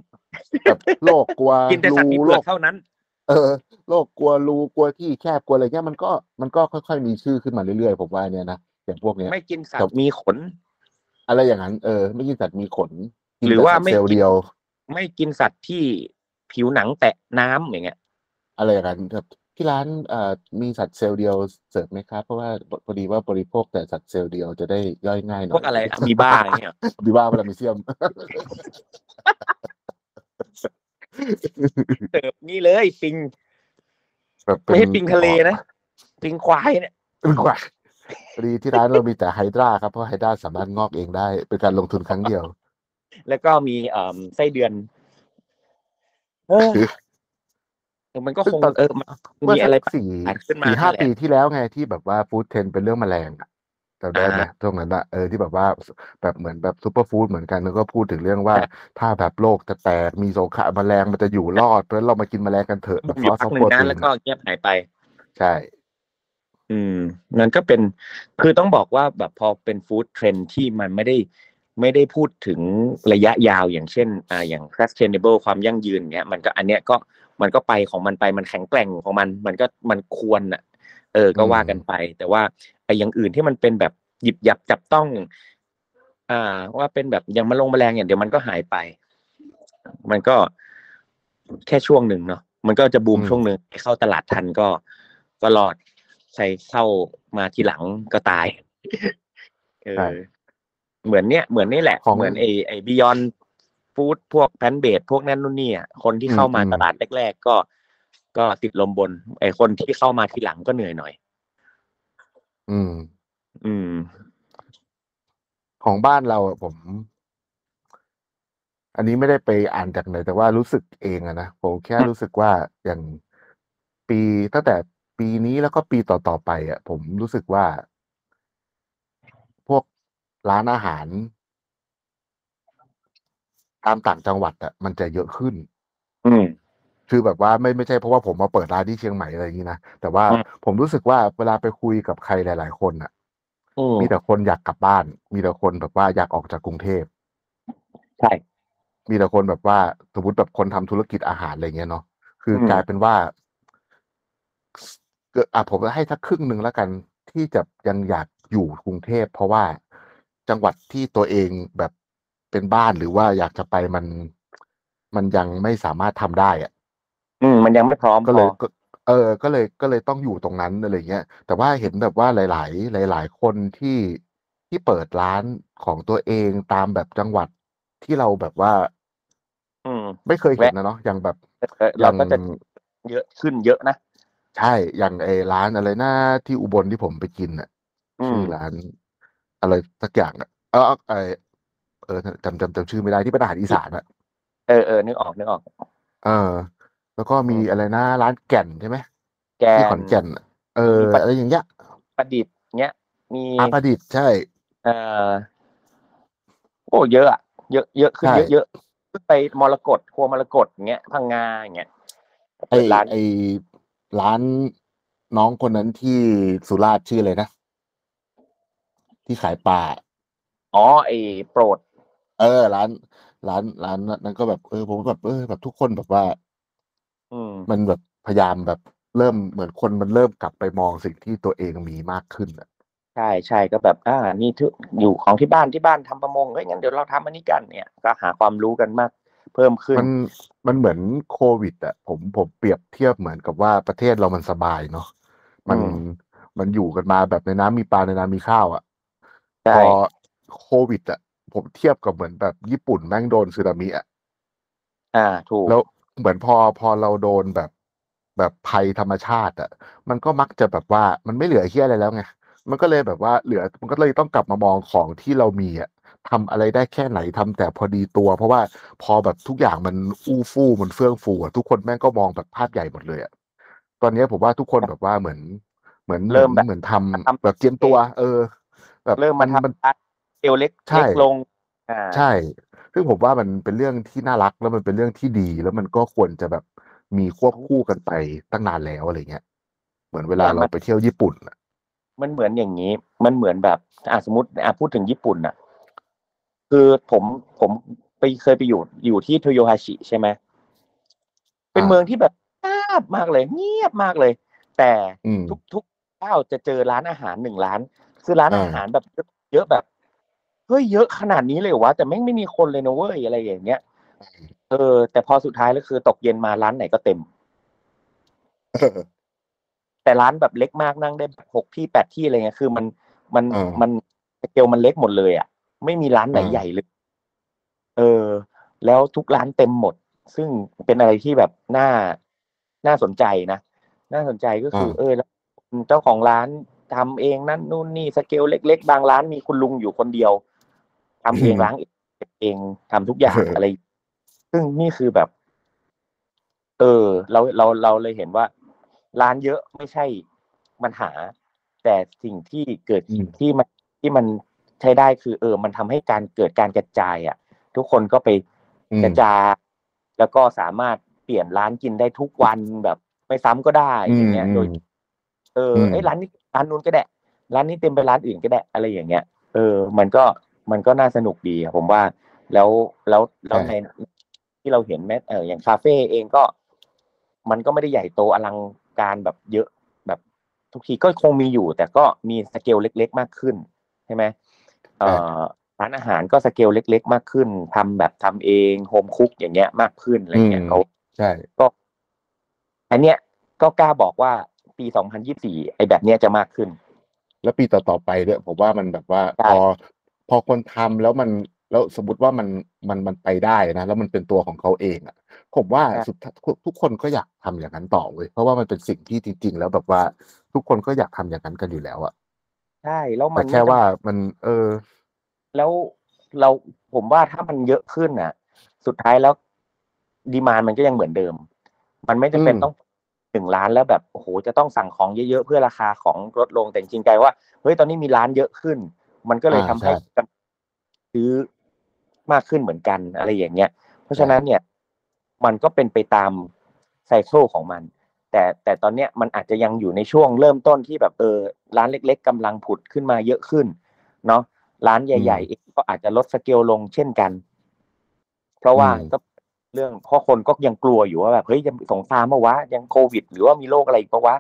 แบบโลกกลัวกินแต่สัตว์มีรูเปโลลือกกเท่านั้น เออ โลกกลัวรูกลัวที่แคบกลัวอะไรเงี้ยมันก็มันก็ค่อยๆมีชื่อขึ้นมาเรื่อยๆผมว่าเนี่ยนะ อย่างพวกเนี้ยไม่กินสัตแต่ว์มีขน อะไรอย่างนั้น เออ ไม่กินสัตว์มีขนกินหรือแต่ว่าสัตว์ไม่เซลล์กินเดียว ไม่กินสัตว์ที่ผิวหนังแตะน้ำอย่างเงี้ย อะไรอย่างนั้นแบบที่ร้านเอ่อมีสัตว์เซลล์เดียวเสิร์ฟไหมครับเพราะว่าพอดีว่าบริโภคแต่สัตว์เซลล์เดียวจะได้ย่อยง่ายหน่พอวยกอะไรอะมีบ้าอย่างเงี้ยบีบ้าพารามิเซียมเสิร์ฟนี่เลยปิงแบบเป็นไม่ใช่ปิงทะเลนะ ปิงควายเนี่ยเป็นกว่า พอดีที่ร้านเรามีแต่ไฮดราครับเพราะไฮดราสามารถงอกเองได้ เป็นการลงทุนครั้งเดียว แล้วก็มีเอ่อไส้เดือน เออเออมันก็คงซึ่งตอนเออมันเมื่อมีสัอะไรกสี่ผ่านขึ้นมาสี่ห้านั่นแหละปีที่แล้วไงที่แบบว่าฟู้ดเทรนเป็นเรื่องแมลงอะจำได้ไหมอ่าตรงนั้นอะเออที่แบบว่าแบบเหมือนแบบซูเปอร์ฟู้ดเหมือนกันแล้วก็พูดถึงเรื่องว่าใช่ถ้าแบบโลกจะแตกมีสงครามแมลงมันจะอยู่รอดเพราะฉะนั้นเรามากินแมลงกันเถอะแบบอยู่ซอสพักซอฟหนึ่โปงรนะตีแล้วนก็เงียบหายไป ใช่ อืมมันก็เป็นคือต้องบอกว่าแบบพอเป็นฟู้ดเทรนที่มันไม่ได้ไม่ได้พูดถึงระยะยาวอย่างเช่นอ่าอย่าง sustainable ความยั่งยืนเงี้ยมันก็อันเนี้ยก็มันก็ไปของมันไปมันแข็งแกร่งของมัน มันก็มันควรอะ เออ ก็ว่ากันไป แต่ว่าไอ้อย่างอื่นที่มันเป็นแบบหยิบหยับจับต้อง อ่า ว่าเป็นแบบอย่างมาลงแมลงอย่างเดี๋ยวมันก็หายไป มันก็แค่ช่วงหนึ่งเนาะมันก็จะบูมช่วงหนึ่งเข้าตลาดทันก็ก็รอด ใครเข้ามาทีหลังก็ตายเอใช่อเหมือนเนี้ยเหมือนนี่แหละของเหมือนไอไอบิยอนฟู้ดพวกแพนเบดพวกนั้นนู่นนี่อะคนที่เข้ามาอืมตลาดแรกๆก็ก็ติดลมบน ไอคนที่เข้ามาทีหลังก็เหนื่อยหน่อย อืม อืม ของบ้านเราอะผม อันนี้ไม่ได้ไปอ่านจากไหนแต่ว่ารู้สึกเองอะนะผมแค่อืมรู้สึกว่าอย่างปีตั้งแต่ ปีนี้แล้วก็ปีต่อๆไปอะผมรู้สึกว่า พวกร้านอาหาร ตามต่างจังหวัดอะมันจะเยอะขึ้น อืม คือแบบว่าไม่ไม่ใช่เพราะว่าผมมาเปิดร้านที่เชียงใหม่อะไรอย่างนี้นะ แต่ว่าอืม ผมรู้สึกว่าเวลาไปคุยกับใครหลาย ๆ คนอะอืมมีแต่คนอยากกลับบ้าน มีแต่คนแบบว่าอยากออกจากกรุงเทพ ใช่ มีแต่คนแบบว่าสมมติแบบคนทำธุรกิจอาหารอะไรเงี้ยเนาะคืออมกลายเป็นว่า เกิดอะผมให้สักครึ่งหนึ่งแล้วกัน ที่จะยังอยากอยู่กรุงเทพเพราะว่าจังหวัดที่ตัวเองแบบเป็นบ้านหรือว่าอยากจะไปมัน มันยังไม่สามารถทำได้อะ อืม มันยังไม่พร้อมก็เลยพอก็เออ ก็เลยก็เลยต้องอยู่ตรงนั้นอะไรเงี้ย แต่ว่าเห็นแบบว่าหลาย ๆ หลาย ๆ คนที่ที่เปิดร้านของตัวเองตามแบบจังหวัดที่เราแบบว่าอืม ไม่เคยเห็นนะเนาะอย่างแบบเออเราก็จะเยอะขึ้นเยอะนะ ใช่ อย่างไอ้ร้านอะไรนะ ที่อุบลที่ผมไปกินอะ อืมชื่อร้าน อะไรสักอย่างอะเออเออเออ จำ จำ จำชื่อไม่ได้ ที่เป็นอาหารอีสานอะเออเออนึกออกนึกออกเออ แล้วก็มีอืม อะไรนะ ร้านแก่นใช่ไหม แกที่นขอนแก่นอะเออ มีปะ อะไรอย่างเงี้ย ประดิษฐ์ เงี้ย มี อา ประดิษฐ์ ใช่ เอ่อ โอ้ เยอะอะ เยอะ เยอะขึ้นใช่เยอะเยอะขึ้นไปมรกต ครัวมรกต อย่างเงี้ย พังงา อย่างเงี้ยไอเปิดร้าน ไอ ร้านน้องคนนั้นที่สุราษฎร์ชื่ออะไรนะ ที่ขายปลาอ๋อไอ้โปรด เออ ร้าน ร้านร้านนั้นก็แบบเออผมก็แบบเออแบบทุกคนแบบว่า อืม มันแบบพยายามแบบเริ่มเหมือนคนมันเริ่มกลับไปมองสิ่งที่ตัวเองมีมากขึ้นอะใช่ใช่ก็แบบ อ่า นี่ทุอยู่ของที่บ้านที่บ้านทำประมงเฮ้ยงั้นเดี๋ยวเราทำอันนี้กันเนี่ย ก็หาความรู้กันมาก เพิ่มขึ้น มันมันเหมือนโควิดอะผมผมเปรียบเทียบเหมือนกับว่าประเทศเรามันสบายเนาะมันอืมมันอยู่กันมาแบบในน้ำมีปลาในน้ำมีข้าวอะใช่พอโควิดอะผมเทียบกับเหมือนแบบญี่ปุ่นแม่งโดนสึนามิอะอ่า ถูกแล้วเหมือนพอพอเราโดนแบบแบบภัยธรรมชาติ อะ มันก็มักจะแบบว่ามันไม่เหลือเฮียอะไรแล้วไงมันก็เลยแบบว่าเหลือมันก็เลยต้องกลับมามองของที่เรามีอะ ทำอะไรได้แค่ไหนทำแต่พอดีตัว เพราะว่าพอแบบทุกอย่างมันอู้ฟู่มันเฟื่องฟูอะทุกคนแม่งก็มองแบบภาพใหญ่หมดเลยอะตอนนี้ผมว่าทุกคนแบบว่าเหมือน เหมือนเริ่มแบบเหมือนทำทำแบบเจียมตัว เออ แบบเริ่มมาทำมันร้านเอวเล็กใช่เล็กลงอ่าใช่ ซึ่งผมว่ามันเป็นเรื่องที่น่ารักแล้วมันเป็นเรื่องที่ดี แล้วมันก็ควรจะแบบมีควบคู่กันไปตั้งนานแล้วอะไรเงี้ยเหมือนเวลาแต่มันเราไปเที่ยวญี่ปุ่นอะมันเหมือนอย่างนี้ มันเหมือนแบบอะสมมติอะพูดถึงญี่ปุ่นน่ะ คือผมผมไปเคยไปอยู่อยู่ที่โตโยฮาชิใช่ไหมเป็นเมืองที่แบบเงียบมากเลย เงียบมากเลย แต่อืมทุกทุกเจ้าจะเจอร้านอาหารหนึ่งร้าน คือร้านอ่าอาหารแบบเยอะแบบเฮ้ยเยอะขนาดนี้เลยเหรอวะแต่แม่งไม่มีคนเลยนะเว้ยอะไรอย่างเงี้ยเออ แต่พอสุดท้ายแล้วคือตกเย็นมาร้านไหนก็เต็มเออแต่ร้านแบบเล็กมากนั่งได้แบบหกที่แปดที่อะไรเงี้ยคือมันมันอ่ามัมันสเกลมันเล็กหมดเลยอะ ไม่มีร้านไหนอ่าใหญ่เลย เออ แล้วทุกร้านเต็มหมด ซึ่งเป็นอะไรที่แบบน่าน่าสนใจนะน่าสนใจก็คือ เออแล้วเจ้าของร้านทำเองนั่นนู่นนี่สเกลเล็ก ๆ บางร้านมีคุณลุงอยู่คนเดียวทำเองล้างเองเก็บเองทำทุกอย่างอะไร ซึ่งนี่คือแบบ เออ เราเราเราเลยเห็นว่า ร้านเยอะไม่ใช่ปัญหา แต่สิ่งที่เกิดอืมที่มันที่มัน ใช้ได้คือเออ มันทำให้การเกิดการกระจายอะ ทุกคนก็ไปอืมกระจายแล้วก็สามารถเปลี่ยนร้านกินได้ทุกวันแบบไม่ซ้ำก็ได้อย่างเงี้ยโดย เอออืมไอ้ยร้านนี้ร้านนู้นก็ได้ร้านนี้เต็มไปร้านอื่นก็ได้อะไรอย่างเงี้ย เออ มันก็มันก็น่าสนุกดีอะผมว่า แล้วแล้วแล้วในที่เราเห็นแม้เอออย่างคาเฟ่เองก็ มันก็ไม่ได้ใหญ่โตอลังการแบบเยอะแบบทุกทีก็คงมีอยู่ แต่ก็มีสเกลเล็ก ๆ มากขึ้นใช่ไหมเอ่อ ร้านอาหารก็สเกลเล็ก ๆ มากขึ้นทำแบบทำเองโฮมคุกอย่างเงี้ยมากขึ้นอะไรเงี้ยอืมเขาใช่ก็ อันเนี้ยก็กล้าบอกว่าปี2024ไอ้แบบเนี้ยจะมากขึ้น แล้วปีต่อๆไปด้วยผมว่ามันแบบว่าใช่พอพอคนทำแล้วมันแล้วสมมติว่ามันมันมันไปได้นะแล้วมันเป็นตัวของเขาเองอะ ผมว่าสุดท้ายทุกคนก็อยากทำอย่างนั้นต่อเว้ยเพราะว่ามันเป็นสิ่งที่จริง ๆ แล้วแบบว่าทุกคนก็อยากทำอย่างนั้นกันอยู่แล้วอะ ใช่แล้วมัแต่นแค่ไม่จำว่ามัน เออ แล้วเราผมว่าถ้ามันเยอะขึ้นน่ะ สุดท้ายแล้วดีมานมันก็ยังเหมือนเดิม มันไม่จำเป็นอืม ต้องหนึ่งล้านแล้วแบบโอ้โหจะต้องสั่งของเยอะๆเพื่อราคาของลดลงแต่จริงๆกลายว่าเฮ้ยตอนนี้มีร้านเยอะขึ้น มันก็เลยอ่าทำให้ใช่ซื้อมากขึ้นเหมือนกันอะไรอย่างเงี้ย เพราะฉะนั้นเนี่ย มันก็เป็นไปตามcycle ของมัน แต่แต่ตอนเนี้ยมันอาจจะยังอยู่ในช่วงเริ่มต้นที่แบบเออร้านเล็ก ๆกำลังผุดขึ้นมาเยอะขึ้น เนาะร้านใหญ่ๆเองก็อาจจะลดสเกลลงเช่นกัน เพราะว่าอืมก็เรื่องเพราะคนก็ยังกลัวอยู่ว่าแบบเฮ้ยยังสงครามมาวะยังโควิด หรือว่ามีโรคอะไรอีกปะวะ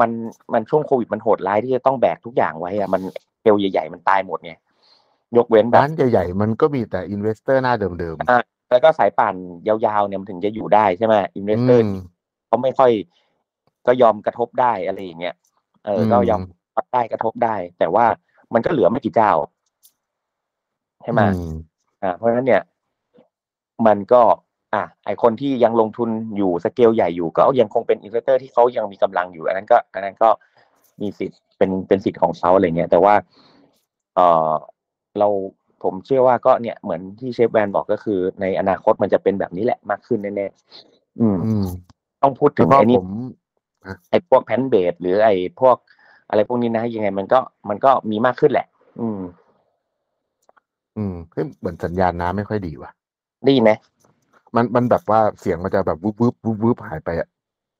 มันมันช่วงโควิดมันโหดร้ายที่จะต้องแบกทุกอย่างไว้อะมันเกลใหญ่ ๆ มันตายหมดไงยกเว้นแบบร้านใหญ่ๆมันก็มีแต่ investor หน้าเดิมอ่าแล้วก็สายป่านยาวๆเนี่ยมันถึงจะอยู่ได้ใช่ไหม investor อืมเขาไม่ค่อย ก็ยอมกระทบได้อะไรอย่างเงี้ยเอออมก็ยอมรับได้กระทบได้ แต่ว่ามันก็เหลือไม่กี่เจ้าใช่ไหมอืมอ่า เพราะฉะนั้นเนี่ย มันก็ อะไอคนที่ยังลงทุนอยู่สเกลใหญ่อยู่ ก็ยังคงเป็น investor ที่เขายังมีกำลังอยู่ อันนั้นก็ อันนั้นก็มีสิทธิ์เป็นเป็นสิทธิ์ของเขาอะไรเงี้ยแต่ว่า เออเราผมเชื่อว่าก็เนี่ยเหมือนที่เชฟแวนบอกก็คือ ในอนาคตมันจะเป็นแบบนี้แหละมากขึ้นแน่ๆอืมอืมต้องพูดถึแล้วงก็ไอ้นี่ผม ไอ้พวกแพนเบดหรือไอ้พวกอะไรพวกนี้นะยังไงมันก็มันก็มีมากขึ้นแหละ อืม อืมเฮ้ยเหมือนสัญญาณน้ำไม่ค่อยดีว่ะได้ยินไหมมันมันแบบว่าเสียงมันจะแบบวุบวุบวุบวุบหายไปอะ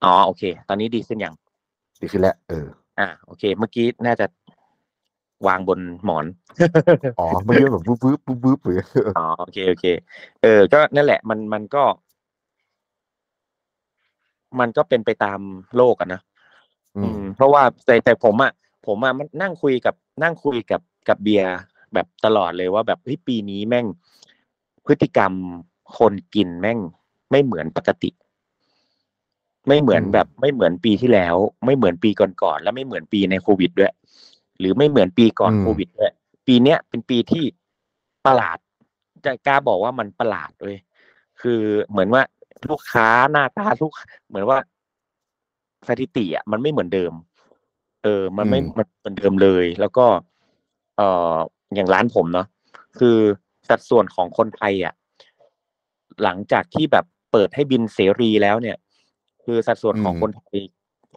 อ๋อโอเค ตอนนี้ดีขึ้นยังดีขึ้นแล้วเออ อ่า โอเค เมื่อกี้น่าจะวางบนหมอน อ๋อเมื่อกี้แบบวุบวุบวุบวุบหรืออ๋อโอเคโอเค เออ ก็นั่นแหละ มันมันก็ มันก็เป็นไปตามโลกอะนะอือืมมเพราะว่าแต่แต่ผมอะผมอะมันนั่งคุยกับนั่งคุยกับกับเบียร์แบบตลอดเลยว่าแบบเฮ้ยปีนี้แม่ง พฤติกรรมคนกินแม่งไม่เหมือนปกติ ไม่เหมือนอืม แบบไม่เหมือนปีที่แล้ว ไม่เหมือนปีก่อนๆและไม่เหมือนปีในโควิดด้วย หรือไม่เหมือนปีก่อนโควิดด้วยปีเนี้ยเป็นปีที่ประหลาดจะกล้าบอกว่ามันประหลาดเลยคือเหมือนว่า ลูกค้าหน้าตาลูกเหมือนว่าสถิติอะมันไม่เหมือนเดิม เออ มันไม่อืมมันเหมือนเดิมเลย แล้วก็ เอ่ออย่างร้านผมเนาะคือสัดส่วนของคนไทยอะหลังจากที่แบบเปิดให้บินเสรีแล้วเนี่ย คือสัดส่วนของคนไทย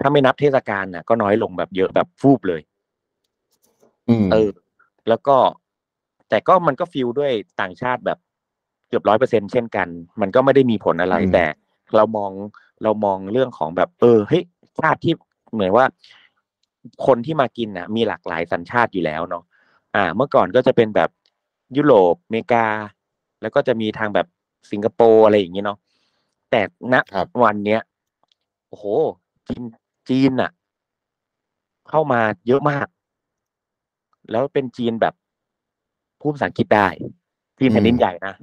ถ้าไม่นับเทศกาลน่ะ ก็น้อยลงแบบเยอะแบบฟูบเลยอืมเออ แล้วก็ แต่ก็มันก็ฟิลด้วยต่างชาติแบบ เกือบร้อยเปอร์เซ็นเช่นกัน มันก็ไม่ได้มีผลอะไรอืมแต่เรามองเรามองเรื่องของแบบ เออเฮ้ยชาติที่เหมือนว่า คนที่มากินน่ะมีหลากหลายสัญชาติอยู่แล้วเนาะอ่า เมื่อก่อนก็จะเป็นแบบยุโรปอเมริกา แล้วก็จะมีทางแบบสิงคโปร์อะไรอย่างนี้เนาะแต่ณครับวันเนี้ยโอ้โหจีนจีนน่ะเข้ามาเยอะมาก แล้วเป็นจีนแบบพูดภาษาอังกฤษได้จีนแผ่นดินอืมใหญ่นะ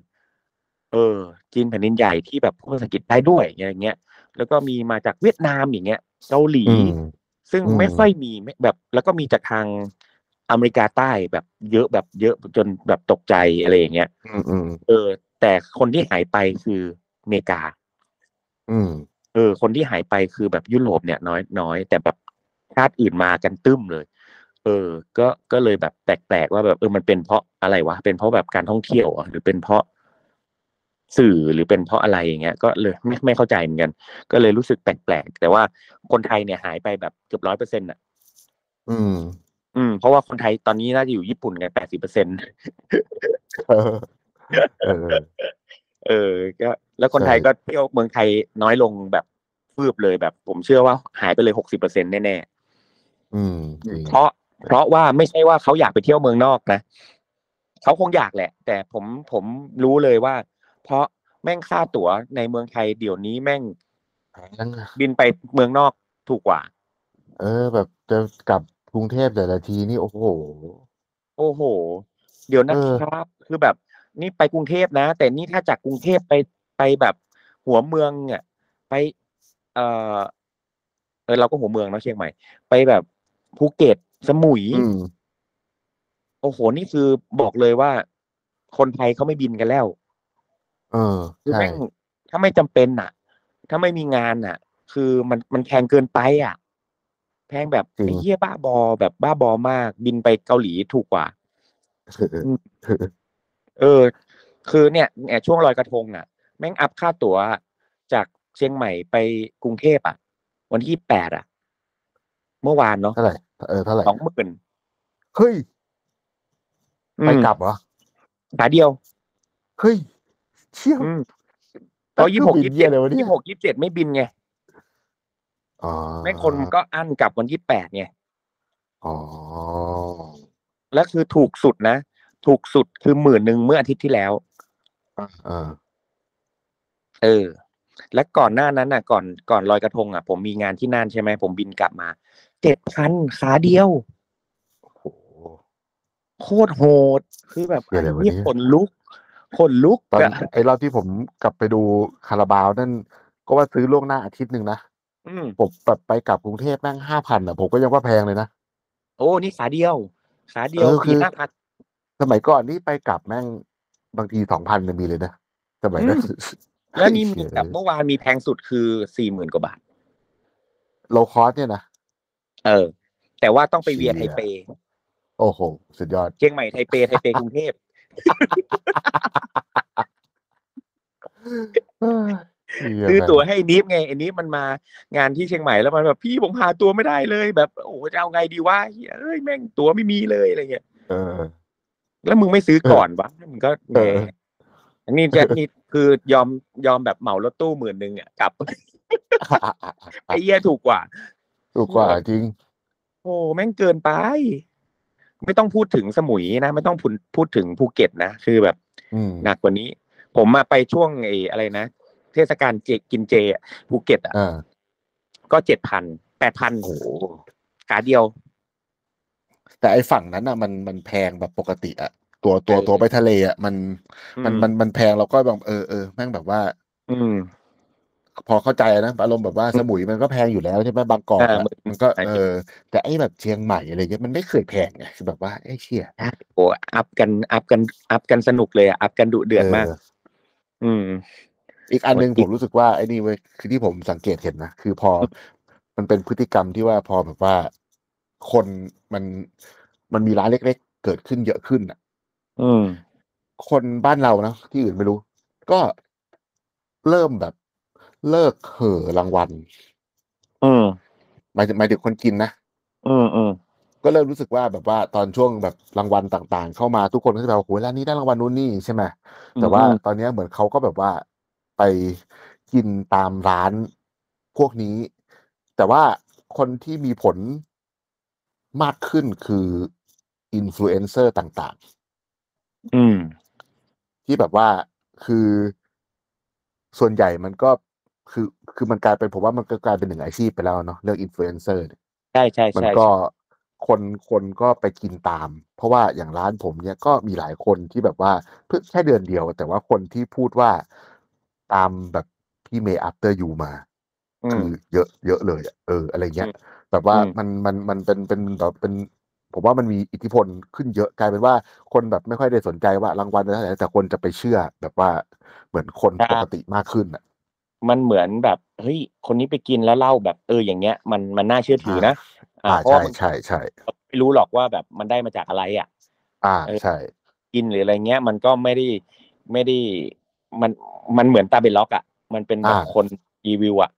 เออ จีนแผ่นดินใหญ่ที่แบบพูดภาษาอังกฤษได้ด้วยอย่างเงี้ย แล้วก็มีมาจากเวียดนามอย่างเงี้ยเกาหลีอืมซึ่งอืมไม่ค่อยมีไม่แบบ แล้วก็มีจากทางอเมริกาใต้แบบเยอะแบบเยอะจนแบบตกใจอะไรอย่างเงี้ยอืมอืมเออ แต่คนที่หายไปคืออเมริกา อืม เออ คนที่หายไปคือแบบยุโรปเนี่ยน้อยน้อยแต่แบบชาติอื่นมากันตึ้มเลย เออ ก็ก็เลยแบบแปลกๆว่าแบบเออมันเป็นเพราะอะไรวะเป็นเพราะแบบการท่องเที่ยวเหรอหรือเป็นเพราะ สื่อหรือเป็นเพราะอะไรอย่างเงี้ยก็เลยไม่ไม่เข้าใจเหมือนกัน ก็เลยรู้สึกแปลกๆแต่ว่าคนไทยเนี่ยหายไปแบบเกือบร้อยเปอร์เซ็นต์อะ อืม อืม เพราะว่าคนไทยตอนนี้น่าจะอยู่ญี่ปุ่นกันแปดสิบเปอร์เซ็นต์เออเออเออก็ แล้วคนใช่ไทยก็เที่ยวเมืองไทยน้อยลงแบบฟืบเลยแบบ ผมเชื่อว่าหายไปเลยหกสิบเปอร์เซ็นต์แน่อืมจริงๆเพราะ เพราะว่าไม่ใช่ว่าเขาอยากไปเที่ยวเมืองนอกนะเขาคงอยากแหละ แต่ผมผมรู้เลยว่า เพราะแม่งค่าตั๋วในเมืองไทยเดี๋ยวนี้แม่งแพงอะบินไปเมืองนอกถูกกว่า เออ แบบจะกลับกรุงเทพแต่ละทีนี่โอ้โห โอ้โห เดี๋ยวนะเออครับ คือแบบนี่ไปกรุงเทพนะ แต่นี่ถ้าจากกรุงเทพไปไปแบบหัวเมืองเนี่ยไป เออเออเราก็หัวเมืองเนาะเชียงใหม่ ไปแบบภูเก็ตสมุยอืมโอ้โห นี่คือบอกเลยว่า คนไทยเขาไม่บินกันแล้ว เออคือใช่แม่งถ้าไม่จำเป็นน่ะ ถ้าไม่มีงานน่ะ คือมันมันแพงเกินไปอะ แพงแบบจริงไอ้เหี้ยบ้าบอแบบบ้าบอมาก บินไปเกาหลีถูกกว่าเออ คือเนี่ยเนี่ยช่วงลอยกระทงอะ แม่งอัพค่าตั๋วจากเชียงใหม่ไปกรุงเทพอะ วันที่แปดอะ เมื่อวานเนาะเท่าไหร่เออเท่าไหร่สองหมื่นเฮ้ยไปกลับเหรอขาเดียว เฮ้ย เชี่ยอืมเพราะยี่หกบิยี่นสิบเยี่เจ็ยดเลยวะเนี่ยยี่หกยี่สิบเจ็ดไม่บินไงอ๋อแม่งคนก็อั้นกลับวันที่แปดไงอ๋อแล้วคือถูกสุดนะ ถูกสุดคือหมื่นหนึ่งเมื่ออาทิตย์ที่แล้วเออเออ และก่อนหน้านั้นน่ะ ก่อนก่อนลอยกระทงอะ ผมมีงานที่น่านใช่ไหมผมบินกลับมาเจ็ดพันขาเดียวโอ้โหโคตรโหด คือแบบเหี้ยอะไรวะนี่เนี่ยขนลุก คนลุกตอนอะไอ้รอบที่ผมกลับไปดูคาราบาวนั่นก็ว่าซื้อล่วงหน้าอาทิตย์หนึ่งนะอืมผมแบบไปกลับกรุงเทพแม่งห้าพันอะ ผมก็ยังว่าแพงเลยนะ โอ้นี่ขาเดียว ขาเดียวเออคืสี่อ ห้าพันสมัยก่อนนี่ไปกลับแม่งบางทีสองพันมีเลยนะสมัยนั้นแล้วนี่มีเชี่ยแบบเมื่อวานมีแพงสุดคือสี่หมื่นกว่าบาท low cost เนี่ยนะ เออ แต่ว่าต้องไป via เชี่ไทเป โอ้โห สุดยอด เชียงใหม่ไทเปไทเปกรุงเทพ ซื้อตั๋วให้นิฟไงไอ้นิฟมันมางานที่เชียงใหม่แล้วมันแบบพี่ผมหาตั๋วไม่ได้เลย แบบโอ้โหจะเอาไงดีวะเฮ้ยเอ้ยแม่งตั๋วไม่มีเลยอะไรเงี้ยแล้วมึงไม่ซื้อก่อนวะมึงก็แหมเอออันนี้จะนี่คือยอมยอมแบบเหมารถตู้หมื่นหนึ่งอะกลับไอ้เหี้ยถูกกว่า ถูกกว่าจริง โอ้แม่งเกินไป ไม่ต้องพูดถึงสมุยนะ ไม่ต้องพูดพูดถึงภูเก็ตนะคือแบบอืมหนักกว่านี้ ผมมาไปช่วงไอ้อะไรนะเทศกาลเจกินเจอะภูเก็ตอะอ่าก็เจ็ดพันแปดพันโอ้โหขาเดียว แต่ไอ้ฝั่งนั้นอะ มันมันแพงแบบปกติอะตัวตัวเออตัวไปทะเลอะมันมันอืมมันมันแพงเราก็แบบเออเออแม่งแบบว่า อืม พอเข้าใจนะอารมณ์แบบว่าสมุยมันก็แพงอยู่แล้วใช่ไหมบางกอกอ่าอะมันมันก็ใช่เออ แต่ไอ้แบบเชียงใหม่อะไรเงี้ยมันไม่เคยแพงไงคือแบบว่าไอ้เชี่ยโอ้อัพกันอัพกันอัพกันสนุกเลยอะอัพกันดุเดือดมาก อืม อีกอันหนึ่งอีผกมรู้สึกว่าไอ้นี่เว้ยคือที่ผมสังเกตเห็นนะคือพอมันเป็นพฤติกรรมที่ว่าพอแบบว่าคนมันมันมีร้านเล็ก ๆ เกิดขึ้นเยอะขึ้นอะ อืม คนบ้านเรานะที่อื่นไม่รู้ ก็เริ่มแบบ เลิกเห่อรางวัลอืมหมายถึงหมายถึงคนกินนะอืมอืมก็เริ่มรู้สึกว่าแบบว่าตอนช่วงแบบรางวัลต่างๆ เข้ามาทุกคนก็จะแบบโอ้โหร้านนี้ได้รางวัลนู่นนี่ใช่ไหมแต่ว่าอืมตอนเนี้ยเหมือนเขาก็แบบว่าไปกินตามร้านพวกนี้ แต่ว่าคนที่มีผลมากขึ้นคืออินฟลูเอนเซอร์ต่างอืมๆที่แบบว่าคือส่วนใหญ่มันก็ คือคือมันกลายเป็นผมว่ามันก็กลายเป็นหนึ่งอาชีพไปแล้วเนาะเรื่องอินฟลูเอนเซอร์ใช่ใช่มันใช่ก็คนคนก็ไปกินตาม เพราะว่าอย่างร้านผมเนี่ยก็มีหลายคนที่แบบว่าเพิ่งแค่เดือนเดียว แต่ว่าคนที่พูดว่าตามแบบพี่เมย์อัปเตอร์ยูมาอืคืมอเยอะเยอะเลยอะเออ อะไรเงี้ยอืมแบบว่าอืมมันมันมันเป็นเป็นแบบเป็น ผมว่ามันมีอิทธิพลขึ้นเยอะกลายเป็นว่าคนแบบไม่ค่อยได้สนใจว่ารางวัลอะไรแต่คนจะไปเชื่อแบบว่าเหมือนคนปกติมากขึ้นอะ มันเหมือนแบบเฮ้ยคนนี้ไปกินแล้วเล่าแบบเอออย่างเงี้ย มันมันน่าเชื่อถือนะอ่าเพราะใช่ว่ามันใช่ใช่ไม่รู้หรอกว่าแบบมันได้มาจากอะไรอะ อ่าเออใช่กินหรืออะไรเงี้ย มันก็ไม่ได้ไม่ได้มันมันเหมือนตาเบลล็อกอะมันเป็นแบบอ่าคนรีวิวอะ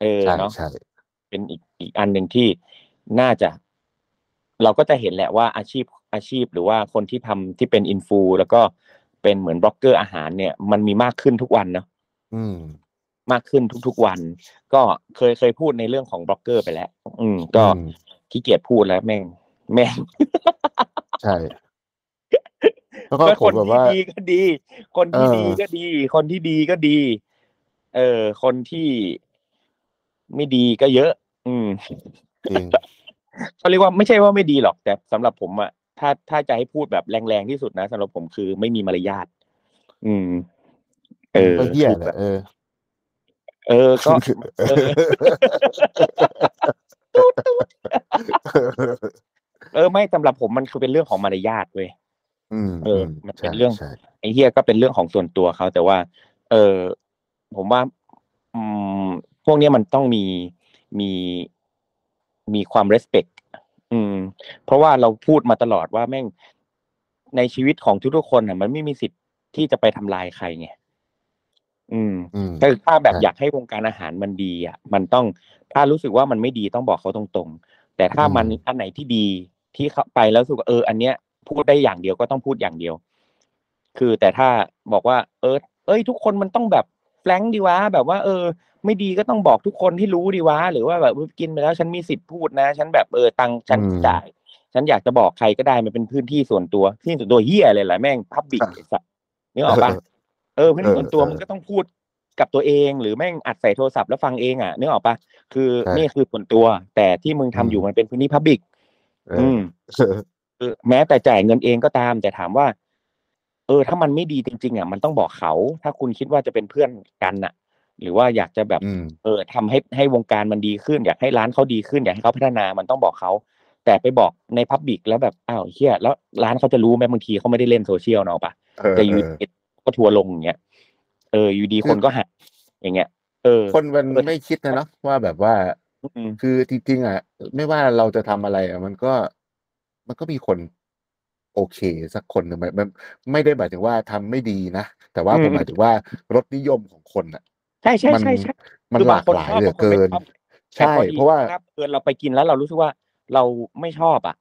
เออใช่เนาะใช่เป็นอีกอีกอันหนึ่งที่น่าจะ เราก็จะเห็นแหละว่าอาชีพอาชีพหรือว่าคนที่ทำที่เป็น influ แล้วก็เป็นเหมือนบล็อกเกอร์อาหารเนี่ย มันมีมากขึ้นทุกวันเนาะอืม มากขึ้นทุกๆวัน ก็เคยเคยพูดในเรื่องของบล็อกเกอร์ไปแล้ว อืม ก็อืมขี้เกียจพูดแล้วแม่ง แม่ง ใช่แล้วก็ก็ผคมนแบบที่ว่าดีก็ดี คนที่เออดีก็ดี คนที่ดีก็ดี เออ คนที่ไม่ดีก็เยอะ อืมจริงเขาเรียกว่าไม่ใช่ว่าไม่ดีหรอก แต่สำหรับผมอะถ้าถ้าจะให้พูดแบบแรงๆที่สุดนะสำหรับผมคือไม่มีมารยาท อืม เออก็เหี้ยคือแหแบละบเออ เออก็เออเออไม่สำหรับผมมันคือเป็นเรื่องของมารยาทเว้ยอืมเออ มันเป็นใช่เรื่องใช่ไอ้เฮียก็เป็นเรื่องของส่วนตัวเขาแต่ว่า เออผมว่า อืม พวกเนี้ยมันต้องมีมีมีความ respect อืม เพราะว่าเราพูดมาตลอดว่าแม่งในชีวิตของทุกๆคนอะ มันไม่มีสิทธิ์ที่จะไปทำลายใครไง อืมอืมคือถ้าแบบใช่อยากให้วงการอาหารมันดีอะ มันต้องถ้ารู้สึกว่ามันไม่ดีต้องบอกเขาตรงๆ แต่ถ้ามันอันไหนที่ดีที่เข้าไปแล้วรู้สึกว่าเออ อันเนี้ยพูดได้อย่างเดียวก็ต้องพูดอย่างเดียว คือแต่ถ้าบอกว่า เออ เอ้ย ทุกคนมันต้องแบบแฟลงก์ดีวะแบบว่า เออ ไม่ดีก็ต้องบอกทุกคนที่รู้ดีวะหรือว่าแบบเออกินไปแล้วฉันมีสิทธิ์พูดนะ ฉันแบบเออตังค์ฉันอืมจ่าย ฉันอยากจะบอกใครก็ได้มันเป็นพื้นที่ส่วนตัวที่ส่วนตัวเฮียเลยแหละแม่งพับบิกไอ้สัสนึกออกปะ เออพื้นที่ส่วนตัวเออมันก็ต้องพูดกับตัวเอง หรือแม่งอัดใส่โทรศัพท์แล้วฟังเองอะนึกออกปะคือใช่นี่คือส่วนตัว แต่ที่มึงทำอืมอยู่มันเป็นพื้นที่พับบิกเออือมคือแม้แต่จ่ายเงินเองก็ตาม แต่ถามว่า เออ ถ้ามันไม่ดีจริง ๆ อะ มันต้องบอกเขา ถ้าคุณคิดว่าจะเป็นเพื่อนกันน่ะ หรือว่าอยากจะแบบอืมเออทำให้ให้วงการมันดีขึ้น อยากให้ร้านเขาดีขึ้น อยากให้เขาพัฒนา มันต้องบอกเขา แต่ไปบอกใน public แล้วแบบ อ้าวเฮียแล้วร้านเขาจะรู้ไหมบางทีเขาไม่ได้เล่นโซเชียลเนาะปะเออแต่เอออยูเออดี ก็ทัวร์ลงอย่างเงี้ยเอออยู่ดีคือคนก็หาอย่างเงี้ย เออ คนมันไม่คิดนะเนาะว่าแบบว่าอืมคือจริงๆอะ ไม่ว่าเราจะทำอะไรอะมันก็มันก็มีคน โอเค สักคนหนึ่งมันมันไม่ได้หมายถึงว่าทำไม่ดีนะ แต่ว่าผมหมายถึงว่ารสนิยมของคนอะใช่ใช่มันใช่ใช่มันคือหบาลางกคนหลายชอบเหลือบางคนเกิไม่นชอบใช่แต่พอดีเพราะว่าถ้เกินเราไปกินแล้วเรารู้สึกว่าเราไม่ชอบอะ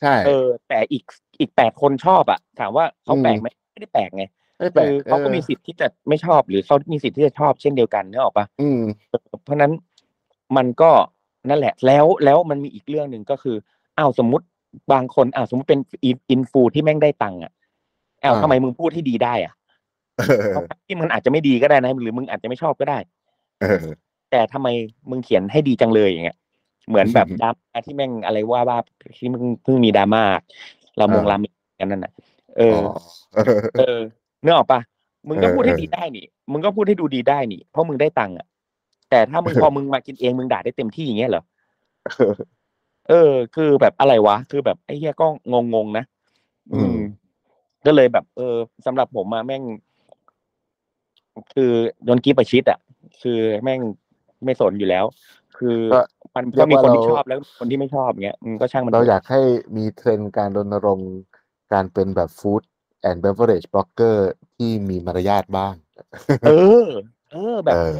ใช่ เออ แต่อีกอีกแปดคนชอบอะ ถามว่าเขาอืมแปลกไหมไม่ได้แปลกไงไม่แปล คืกอเขาก็ออมีสิทธิ์ที่จะไม่ชอบหรือเขามีสิทธิ์ที่จะชอบเช่นเดียวกันเนกออกปะอืมเพราะฉะนั้นมันก็นั่นแหละ แล้วแล้วมันมีอีกเรื่องหนึ่งก็คืออ้าวสมมติบางคนอ้าวสมมติเป็นอินฟูที่แม่งได้ตังค์อะอ้าวอ่าทำไมมึงพูดให้ดีได้อะเออเพราะที่มันอาจจะไม่ดีก็ได้นะ หรือมึงอาจจะไม่ชอบก็ได้เออแต่ทำไมมึงเขียนให้ดีจังเลยอย่างเงี้ยเหมือนแบบอืมดราม่าที่แม่งอะไรว่าว่าที่มึงเพิ่งมีดราม่าเรามงอ่ารามิกันนั่นน่ะเอออ๋อเออ เออเนื้อออกปะมึงก็เออพูดให้เออดีได้นี่ มึงก็พูดให้ดูดีได้นี่ เพราะมึงได้ตังค์อะ แต่ถ้ามึงเออพอมึงมากินเองมึงด่าได้เต็มที่อย่างเงี้ยเหรอ เออ คือแบบอะไรวะ คือแบบไอ้เหี้ยก็งงงๆนะอืม ก็เลยแบบ เออสำหรับผมมาแม่ง คือโดนกีประชิดอะ คือแม่งไม่สนอยู่แล้ว คือก็มันก็เรียกว่ามีคนที่เราชอบแล้วคนที่ไม่ชอบเงี้ยอืมก็ช่างมันเถอะเราอยากให้มีเทรนด์การรณรงค์การเป็นแบบ food and beverage blogger ที่มีมารยาทบ้าง เออ เออ แบบเออ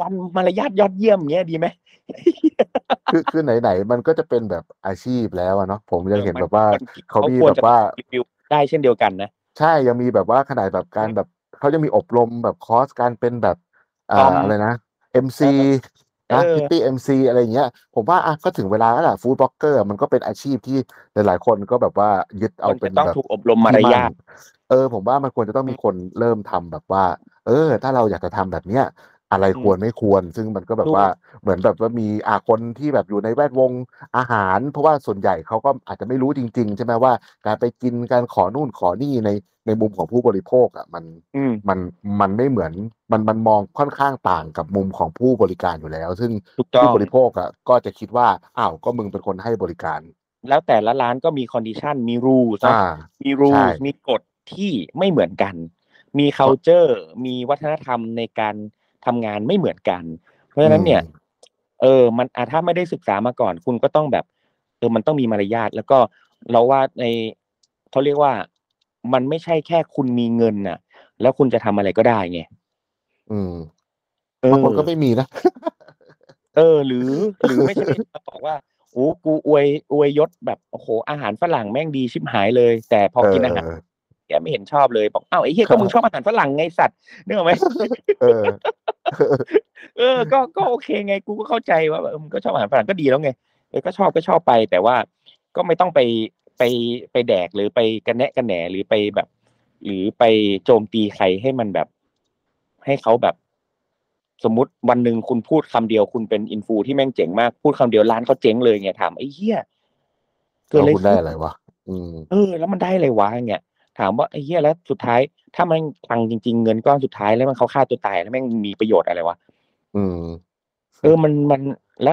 วันมารยาทยอดเยี่ยมเงี้ยดีไหมคือคือไหนๆมันก็จะเป็นแบบอาชีพแล้วอะเนาะผมยังเห็นออแบบว่ามันเขามีควรแบบจะว่ารีวิวได้เช่นเดียวกันนะ ใช่ยังมีแบบว่าขนาดแบบการแบบเขาจะมีอบรมแบบคอร์สการเป็นแบบเอ่คออมอะไรนะ MC เอ นะอพิตตี้ MC อะไรอย่างเงี้ย ผมว่าอะก็ถึงเวลาแล้วล่ะ food blogger มันก็เป็นอาชีพที่หลาย ๆ คนก็แบบว่ายึดเอาเป็จะนต้องแบบถูกอบรมมารยาทที่มั่ทนเออ ผมว่ามันควรจะต้องมีคนเริ่มทำแบบว่า เออ ถ้าเราอยากจะทำแบบเนี้ย อะไรอืมควรไม่ควร ซึ่งมันก็แบบถูกว่าเหมือนแบบว่ามีอาคนที่แบบอยู่ในแวดวงอาหาร เพราะว่าส่วนใหญ่เขาก็อาจจะไม่รู้จริง ๆ ใช่ไหมว่า การไปกินการขอนู่นขอนี่ในในมุมของผู้บริโภคอะมันอืมมันมันไม่เหมือนมันมันมองค่อนข้างต่างกับมุมของผู้บริการอยู่แล้ว ซึ่งถูกต้องผู้บริโภคอะก็จะคิดว่าอ้าวก็มึงเป็นคนให้บริการ แล้วแต่ละร้านก็มี condition มี rule อ่ามี rule ใช่มีกฎที่ไม่เหมือนกัน มี culture มีวัฒนธรรมในการ ทำงานไม่เหมือนกัน เพราะฉะนั้นเนี่ยอืมเออ มันอะถ้าไม่ได้ศึกษามาก่อน คุณก็ต้องแบบ เออมันต้องมีมารยาทแล้วก็เราว่าในเขาเรียกว่ามันไม่ใช่แค่คุณมีเงินน่ะ แล้วคุณจะทำอะไรก็ได้ไงอืมเออบางคนก็ไม่มีนะเออ หรือหรือไม่ใช่มาบอกว่าโอ้กูอวยอวยยศแบบโอ้โหอาหารฝรั่งแม่งดีชิบหายเลย แต่พอกินอาหารเออแกไม่เห็นชอบเลยบอกอ้าวไอ้เหี้ยก็มึงชอบอาหารฝรั่งไงสัตว์นึกออกไหม เออเออ ก็ก็โอเคไง กูก็เข้าใจว่าแบบเออมึงก็ชอบอาหารฝรั่งก็ดีแล้วไงเออก็ชอบก็ชอบไป แต่ว่าก็ไม่ต้องไปไปไปแดกหรือไปกันแนะกันแหนหรือไปแบบ หรือไปโจมตีใครให้มันแบบ ให้เขาแบบ สมมุติวันหนึ่งคุณพูดคำเดียวคุณเป็นอินฟูที่แม่งเจ๋งมากพูดคำเดียวร้านเขาเจ๊งเลยไงถามไอ้เหี้ยเกิดแล้วอะไรคุณได้ขึ้นอะไรวะอืมเออ แล้วมันได้อะไรวะอย่างเงี้ย ถามว่าไอ้เหี้ยแล้วสุดท้าย ถ้ามันตังค์จริง ๆ เงินก้อนสุดท้ายแล้วมันเขาฆ่าตัวตายแล้วแม่งมีประโยชน์อะไรวะอืม เออมันมันและ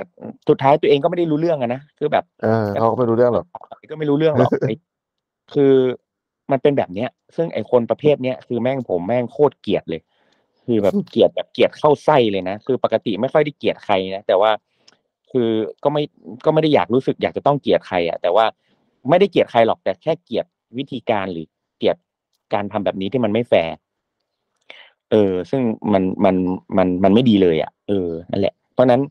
สุดท้ายตัวเองก็ไม่ได้รู้เรื่องอะนะคือแบบเออเขาก็ไม่รู้เรื่องหรอกก็ไม่รู้เรื่องหรอกไอ้คือมันเป็นแบบเนี้ย ซึ่งไอ้คนประเภทเนี้ยคือแม่งผมแม่งโคตรเกลียดเลย คือแบบเกลียดแบบเกลียดเข้าไส้เลยนะคือปกติไม่ค่อยได้เกลียดใครนะแต่ว่าคือก็ไม่ก็ไม่ได้อยากรู้สึกอยากจะต้องเกลียดใครอะแต่ว่าไม่ได้เกลียดใครหรอกแต่แค่เกลียดวิธีการหรือเกลียดการทำแบบนี้ที่มันไม่แฟร์เออ ซึ่งมันมันมันมันไม่ดีเลยอะ เออนั่นแหละ เพราะฉะนั้น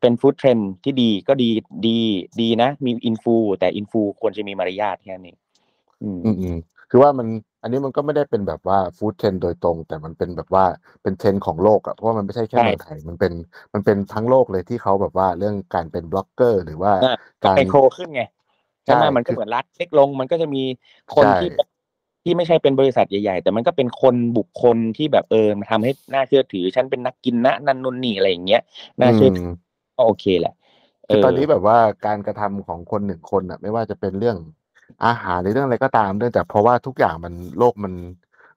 เป็น food trend ที่ดีก็ดีดีดีนะ มี influ แต่ influ ควรจะมีมารยาทแค่นี้อืมอืมอืมคือว่ามันอันนี้มันก็ไม่ได้เป็นแบบว่า food trend โดยตรง แต่มันเป็นแบบว่าเป็นเทรนของโลกอะเพราะว่ามันไม่ใช่แค่ใช่เมืองไทยมันเป็นมันเป็นทั้งโลกเลยที่เขาแบบว่าเรื่องการเป็นบล็อกเกอร์ หรือว่าอะก็การไมโครขึ้นไงใช่ไหมใช่มันก็คือเหมือนรัฐเล็กลง มันก็จะมีคนใช่ที่แบบ ที่ไม่ใช่เป็นบริษัทใหญ่ๆ แต่มันก็เป็นคนบุคคลที่แบบเออมาทำให้น่าเชื่อถือ ฉันเป็นนักกินนะนันนนนี่อะไรอย่างเงี้ยน่าเชื่อถือมก็โอเคแหละเอคืออตอนนี้แบบว่าการกระทำของคนหนึ่งคนอะ ไม่ว่าจะเป็นเรื่องอาหารในเรื่องอะไรก็ตามเนื่องจากเพราะว่าทุกอย่างมันโลกมัน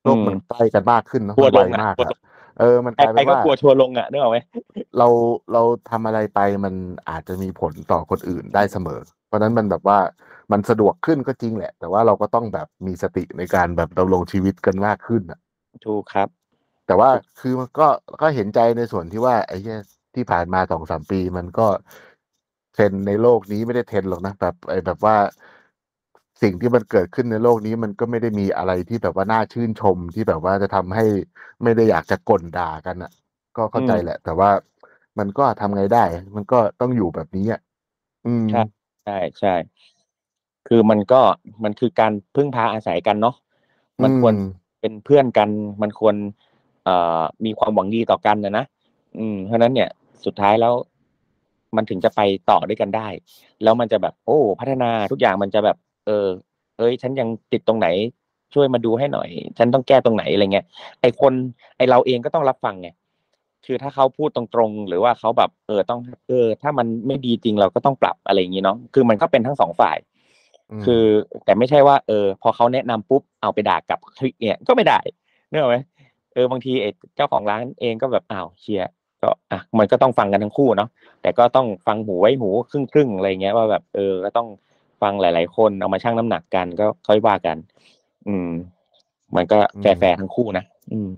โลกมันใกล้กันมากขึ้นเนอะทัวร์มันลไวมากอะทัวร์ลอะเออมันกลายใครเป็นก็ว่าใครใครก็กลัวทัวร์ลงอะนึกออกไหมเราเราทำอะไรไปมันอาจจะมีผลต่อคนอื่นได้เสมอ เพราะฉะนั้นมันแบบว่ามันสะดวกขึ้นก็จริงแหละ แต่ว่าเราก็ต้องแบบมีสติในการแบบดำรงชีวิตกันมากขึ้นอะถูกครับ แต่ว่าคือมันก็ก็เห็นใจในส่วนที่ว่าไอ้เนี่ยที่ผ่านมาสองสามปีมันก็เทรนด์ในโลกนี้ไม่ได้เทรนด์หรอกนะแบบไอ้แบบว่าสิ่งที่มันเกิดขึ้นในโลกนี้มันก็ไม่ได้มีอะไรที่แบบว่าน่าชื่นชมที่แบบว่าจะทำให้ไม่ได้อยากจะก่นด่ากันอะ ก็เข้าใจอืมแหละ แต่ว่ามันก็ทำไงได้ มันก็ต้องอยู่แบบนี้อะอืมใช่ ใช่ใช่ คือมันก็มันคือการพึ่งพาอาศัยกันเนาะ มันควรอืมเป็นเพื่อนกัน มันควรเอ่อมีความหวังดีต่อกันนะนะ อืม เพราะฉะนั้นเนี่ยสุดท้ายแล้ว มันถึงจะไปต่อด้วยกันได้ แล้วมันจะแบบ โอ้ พัฒนาทุกอย่างมันจะแบบ เออ เอ้ย ฉันยังติดตรงไหน ช่วยมาดูให้หน่อย ฉันต้องแก้ตรงไหนอะไรเงี้ย ไอคน ไอเราเองก็ต้องรับฟังไง คือถ้าเขาพูดตรงๆ หรือว่าเขาแบบเออต้องเออ ถ้ามันไม่ดีจริงเราก็ต้องปรับอะไรอย่างนี้เนาะคือมันก็เป็นทั้งสองฝ่ายมคือ แต่ไม่ใช่ว่า เออ พอเขาแนะนำปุ๊บเอาไปด่ากลับเฮ้ยเนี่ยก็ไม่ได้เนกอะไหมเออบางทีไอ้เจ้าของร้านเองก็แบบอ้าวเชียร์ก็อะมันก็ต้องฟังกันทั้งคู่เนาะแต่ก็ต้องฟังหูไว้หูครึ่งครึ่งๆอะไรเงี้ยว่าแบบเออก็ต้องฟังหลาย ๆ คนเอามาชั่งน้ำหนักกันก็ค่อยว่ากัน อืม มันก็แฟร์ๆทั้งคู่นะอืม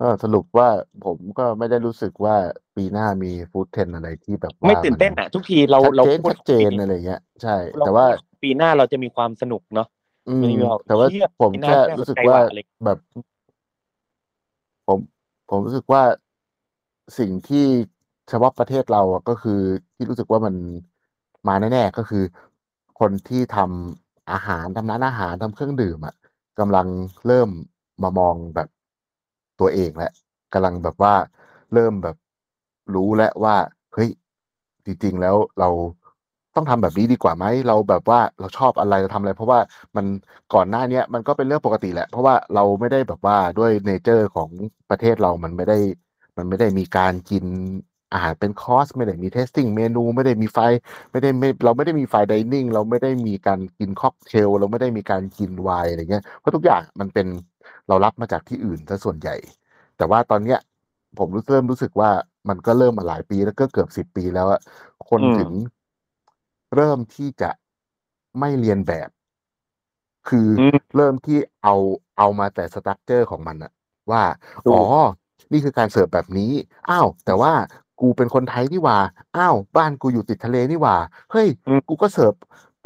ก็สรุปว่า ผมก็ไม่ได้รู้สึกว่า ปีหน้ามีฟู้ดเทรนอะไรที่แบบว่าไม่ตื่นเต้นมัอะ ทุกทีเราชัดเราเจนพูดชัดเจนอะไรเงี้ย ใช่ เรแต่ว่าปีหน้าเราจะมีความสนุกเนาะอืมันมมีความแต่ว่าเชี่ยผมปีหน้าแค่น่ารู้สึกสนใจว่าว่ะอะไรแบบ ผม ผมรู้สึกว่าสิ่งที่เฉพาะประเทศเราอะก็คือที่รู้สึกว่ามันมาแน่ๆก็คือ คนที่ทำอาหารทำร้านอาหารทำเครื่องดื่มอะกำลังเริ่มมามองแบบ ตัวเองแหล้วกำลังแบบว่าเริ่มแบบรู้แล้วว่าเฮ้ยจริงๆแล้วเราต้องทำแบบนี้ดีกว่าไหมเราแบบว่าเราชอบอะไรเราทำอะไร เพราะว่ามันก่อนหน้าเนี้ยมันก็เป็นเรื่องปกติแหละ เพราะว่าเราไม่ได้แบบว่าด้วย nature ของประเทศเรามันไม่ได้ มันไม่ได้มีการกินอาหารเป็นคอร์สไม่ได้มี tasting menu ไม่ได้มี fine ไม่ได้ไม่เราไม่ได้มี fine dining เราไม่ได้มีการกินค็อกเทลเราไม่ได้มีการกินไวน์อะไรเงี้ยเพราะทุกอย่างมันเป็น เรารับมาจากที่อื่นซะส่วนใหญ่ แต่ว่าตอนเนี้ย ผมรู้เริ่มรู้สึกว่ามันก็เริ่มมาหลายปีแล้วก็เกือบสิบปีแล้วอะคนอืมถึงเริ่มที่จะไม่เลียนแบบ คืออมเริ่มที่เอาเอามาแต่ structure ของมันอะว่าถูกอ๋อ นี่คือการเสิร์ฟแบบนี้ อ้าว แต่ว่ากูเป็นคนไทยนี่หว่า อ้าว บ้านกูอยู่ติดทะเลนี่หว่า เฮ้ยอืมกูก็เสิร์ฟ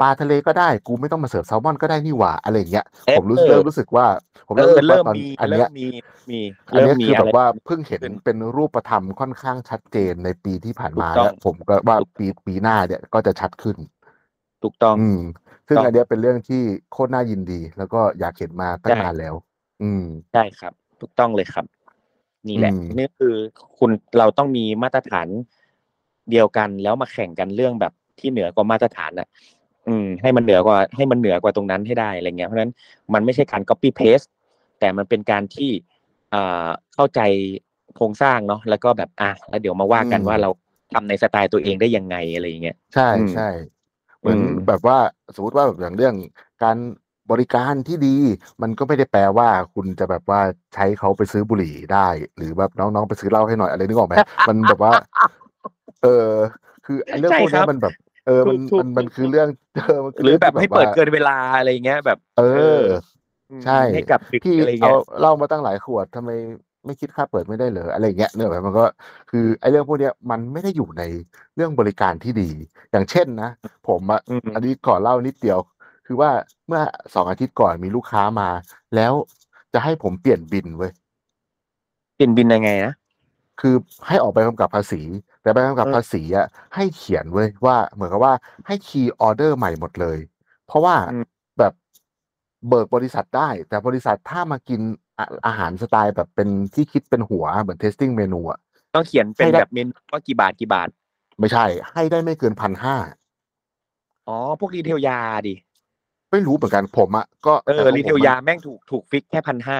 ปลาทะเลก็ได้กูไม่ต้องมาเสิร์ฟแซลมอนก็ได้นี่หว่าอะไรอย่างเงี้ยเออผมรู้สึกเริ่มรู้สึกว่า ผมเออเริ่มรู้สึกว่าตอนเนี้ยมันเริ่มมีเริ่เนี้มีมีอันเริ่มเนี้ยมีคืออะแบไรบว่าเพิ่งเห็นขึ้นเป็นรูปธรรมค่อนข้างชัดเจนในปีที่ผ่านมาถูกต้องแล้วผมก็ว่าปีปีหน้าเนี่ยก็จะชัดขึ้น ถูกต้อง อืม ซึ่งต้องอันเนี้ยเป็นเรื่องที่โคตรน่ายินดี แล้วก็อยากเห็นมาตั้งใช่นานแล้ว อืมใช่ครับ ถูกต้องเลยครับ นี่แหละอืมนี่คือคุณเราต้องมีมาตรฐานเดียวกันแล้วมาแข่งกันเรื่องแบบที่เหนือกว่ามาตรฐานน่ะ อืมให้มันเหนือกว่าให้มันเหนือกว่าตรงนั้นให้ได้อะไรเงี้ยเพราะฉะนั้นมันไม่ใช่การ copy paste แต่มันเป็นการที่อ่าเข้าใจโครงสร้างเนาะแล้วก็แบบอะแล้วเดี๋ยวมาว่ากันอืมว่าเราทำในสไตล์ตัวเองได้ยังไงอะไรอย่างเงี้ยใช่อืมใช่เหมือนอืมแบบว่าสมมติว่าแบบอย่างเรื่องการบริการที่ดี มันก็ไม่ได้แปลว่าคุณจะแบบว่าใช้เขาไปซื้อบุหรี่ได้ หรือแบบน้องๆไปซื้อเหล้าให้หน่อยอะไรนึกออกไหมมันแบบว่า เออคือไอ้เรื่องใช่พวกครัเนี้ยบมันแบบ เออมันถูกมันมันถูกคือเรื่องเออมันคืหรือแบบเงที่ให้เปิดว่าเกินเวลาอะไรอย่างเงี้ยแบบ เออมใช่ให้กลับดึกพี่อะไรเอาเงี้ยเหล้ามาตั้งหลายขวดทำไมไม่คิดค่าเปิดไม่ได้เหรออะไรอย่างเงี้ยเนอะมันก็คือไอ้เรื่องพวกเนี้ยมันไม่ได้อยู่ในเรื่องบริการที่ดี อย่างเช่นนะผมอะอืมอันนี้ขอเล่านิดเดียว คือว่าเมื่อสองอาทิตย์ก่อนมีลูกค้ามา แล้วจะให้ผมเปลี่ยนบินเว้ยเปลี่ยนบินยังไงนะคือให้ออกใบกำกับภาษี แต่ใบกำกับเออภาษีอะให้เขียนเว้ยว่าเหมือนกับว่าให้ key ออเดอร์ใหม่หมดเลย เพราะว่าอืมแบบเบิกบริษัทได้ แต่บริษัทถ้ามากินอาอาหารสไตล์แบบเป็นที่คิดเป็นหัวเหมือน tasting menu อะต้องเขียนเป็นให้ได้แบบเมนูว่ากี่บาทกี่บาท ไม่ใช่ ให้ได้ไม่เกินพันห้าอ๋อ พวก detail ยาดิไม่รู้เหมือนกันอะก็เออแต่ของผม detail ยามันแม่งถูกถูก fix แค่พันห้า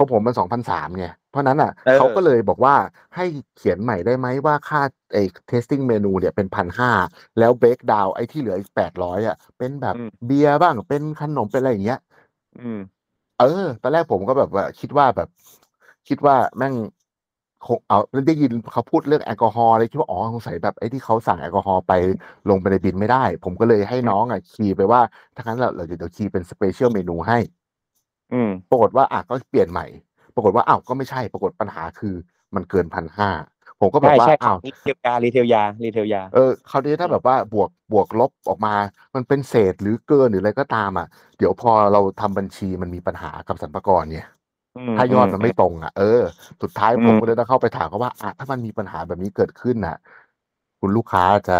ของผมมันสองพันสามไงเพราะนั้นอะเออ เขาก็เลยบอกว่าให้เขียนใหม่ได้ไหมว่าค่าไอ้ testing เมนูเนี่ยเป็นพันห้าแล้ว break down ไอ้ที่เหลืออีกแปดร้อยอะ เป็นแบบอืม เบียร์บ้างเป็นขนมเป็นอะไรอย่างเงี้ย อืม เออ ตอนแรกผมก็แบบว่าคิดว่าแบบ คิดว่าแม่งคงเอาได้ยินเขาพูดเรื่องแอลกอฮอล์เลยคิดว่าอ๋อสงสัยแบบไอ้ที่เขาสั่งแอลกอฮอล์ไปลงไปในบินไม่ได้ ผมก็เลยให้น้องอะคีย์ไปว่าถ้างั้นเราเราเดี๋ยวคีย์เป็นสเปเชียลเมนูให้ อืมปรากฏว่าอะก็เปลี่ยนใหม่ ปรากฏว่าอ้าวก็ไม่ใช่ปรากฏปัญหาคือมันเกินพันห้าผมก็แบบใช่ว่าใช่อ้าวรีเทลยารีเทลยารีเทลยาเออคราวนี้ถ้าแบบว่าบวกบวกลบออกมา มันเป็นเศษหรือเกินหรืออะไรก็ตามอะ เดี๋ยวพอเราทำบัญชีมันมีปัญหากับสรรพากรเนี่ยถ้ายอดมันไม่ตรงอะเออสุดท้ายอืมผมก็เลยต้องเข้าไปถามเขาว่าอะถ้ามันมีปัญหาแบบนี้เกิดขึ้นน่ะ คุณลูกค้าจะ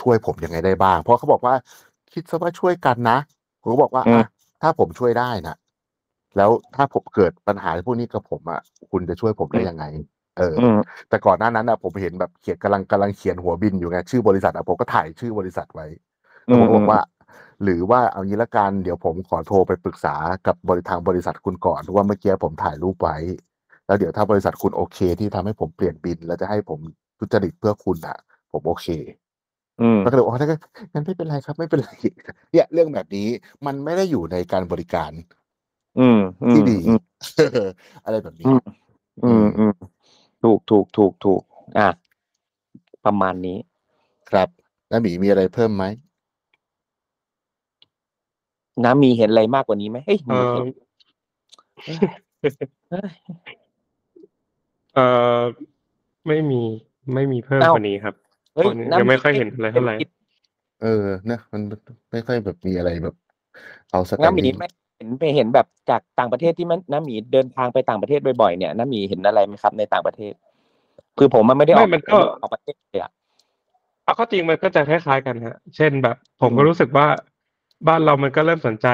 ช่วยผมยังไงได้บ้าง เพราะเขาบอกว่า คิดซะว่าช่วยกันนะผมก็บอกว่าอะ ถ้าผมช่วยได้น่ะแล้วถ้าผมเกิดปัญหาพวกนี้กับผมอะคุณจะช่วยผมได้ยังไง เอออืมแต่ก่อนหน้านั้นอะผมเห็นแบบเขียนกำลังกำลังเขียนหัวบินอยู่ไงชื่อบริษัทอะผมก็ถ่ายชื่อบริษัทไว้แล้วผมก็บอกว่า หรือว่าเอางี้ละกันเดี๋ยวผมขอโทรไปปรึกษากับบริทางบริษัทคุณก่อนเพราะว่าเมื่อกี้ผมถ่ายรูปไว้ แล้วเดี๋ยวถ้าบริษัทคุณโอเค ที่ทำให้ผมเปลี่ยนบิน แล้วจะให้ผมทุจริตเพื่อคุณอะ ผมโอเค อืมแล้วก็เลยบอกว่าถ้างั้นไม่เป็นไรครับ ไม่เป็นไรเนี่ยเรื่องแบบนี้มันไม่ได้อยู่ในการบริการ อืมอืมที่ดีอืมอะไรแบบนี้อืมอืมอืมถูกถูกถูกถูกอะประมาณนี้ ครับแล้วหมีมีอะไรเพิ่มไหมน้ำมีเห็นอะไรมากกว่านี้ไหมเฮ้ยเอมีอเห็นเอ้ยเออไม่มีไม่มีเพิ่มเอ้ากว่านี้ครับ เฮ้ยตอนนี้น้ำยังไม่ค่อยเห็นอะไรเท่าไหร่เออนะมันไม่ค่อยแบบมีอะไรแบบ เอาสแตนน้ำหมีดิ้งไม่เห็นไปเห็นแบบจากต่างประเทศที่มันน้ำหมีเดินทางไปต่างประเทศบ่อยๆเนี่ยน้ำหมีเห็นอะไรไหมครับในต่างประเทศ คือผมมันไม่ได้ออกไม่มันก็ ออกประเทศเลยอะเอาเข้าจริงมันก็จะคล้ายๆกันฮะ เช่นแบบ ผมก็อืมรู้สึกว่าบ้านเรามันก็เริ่มสนใจ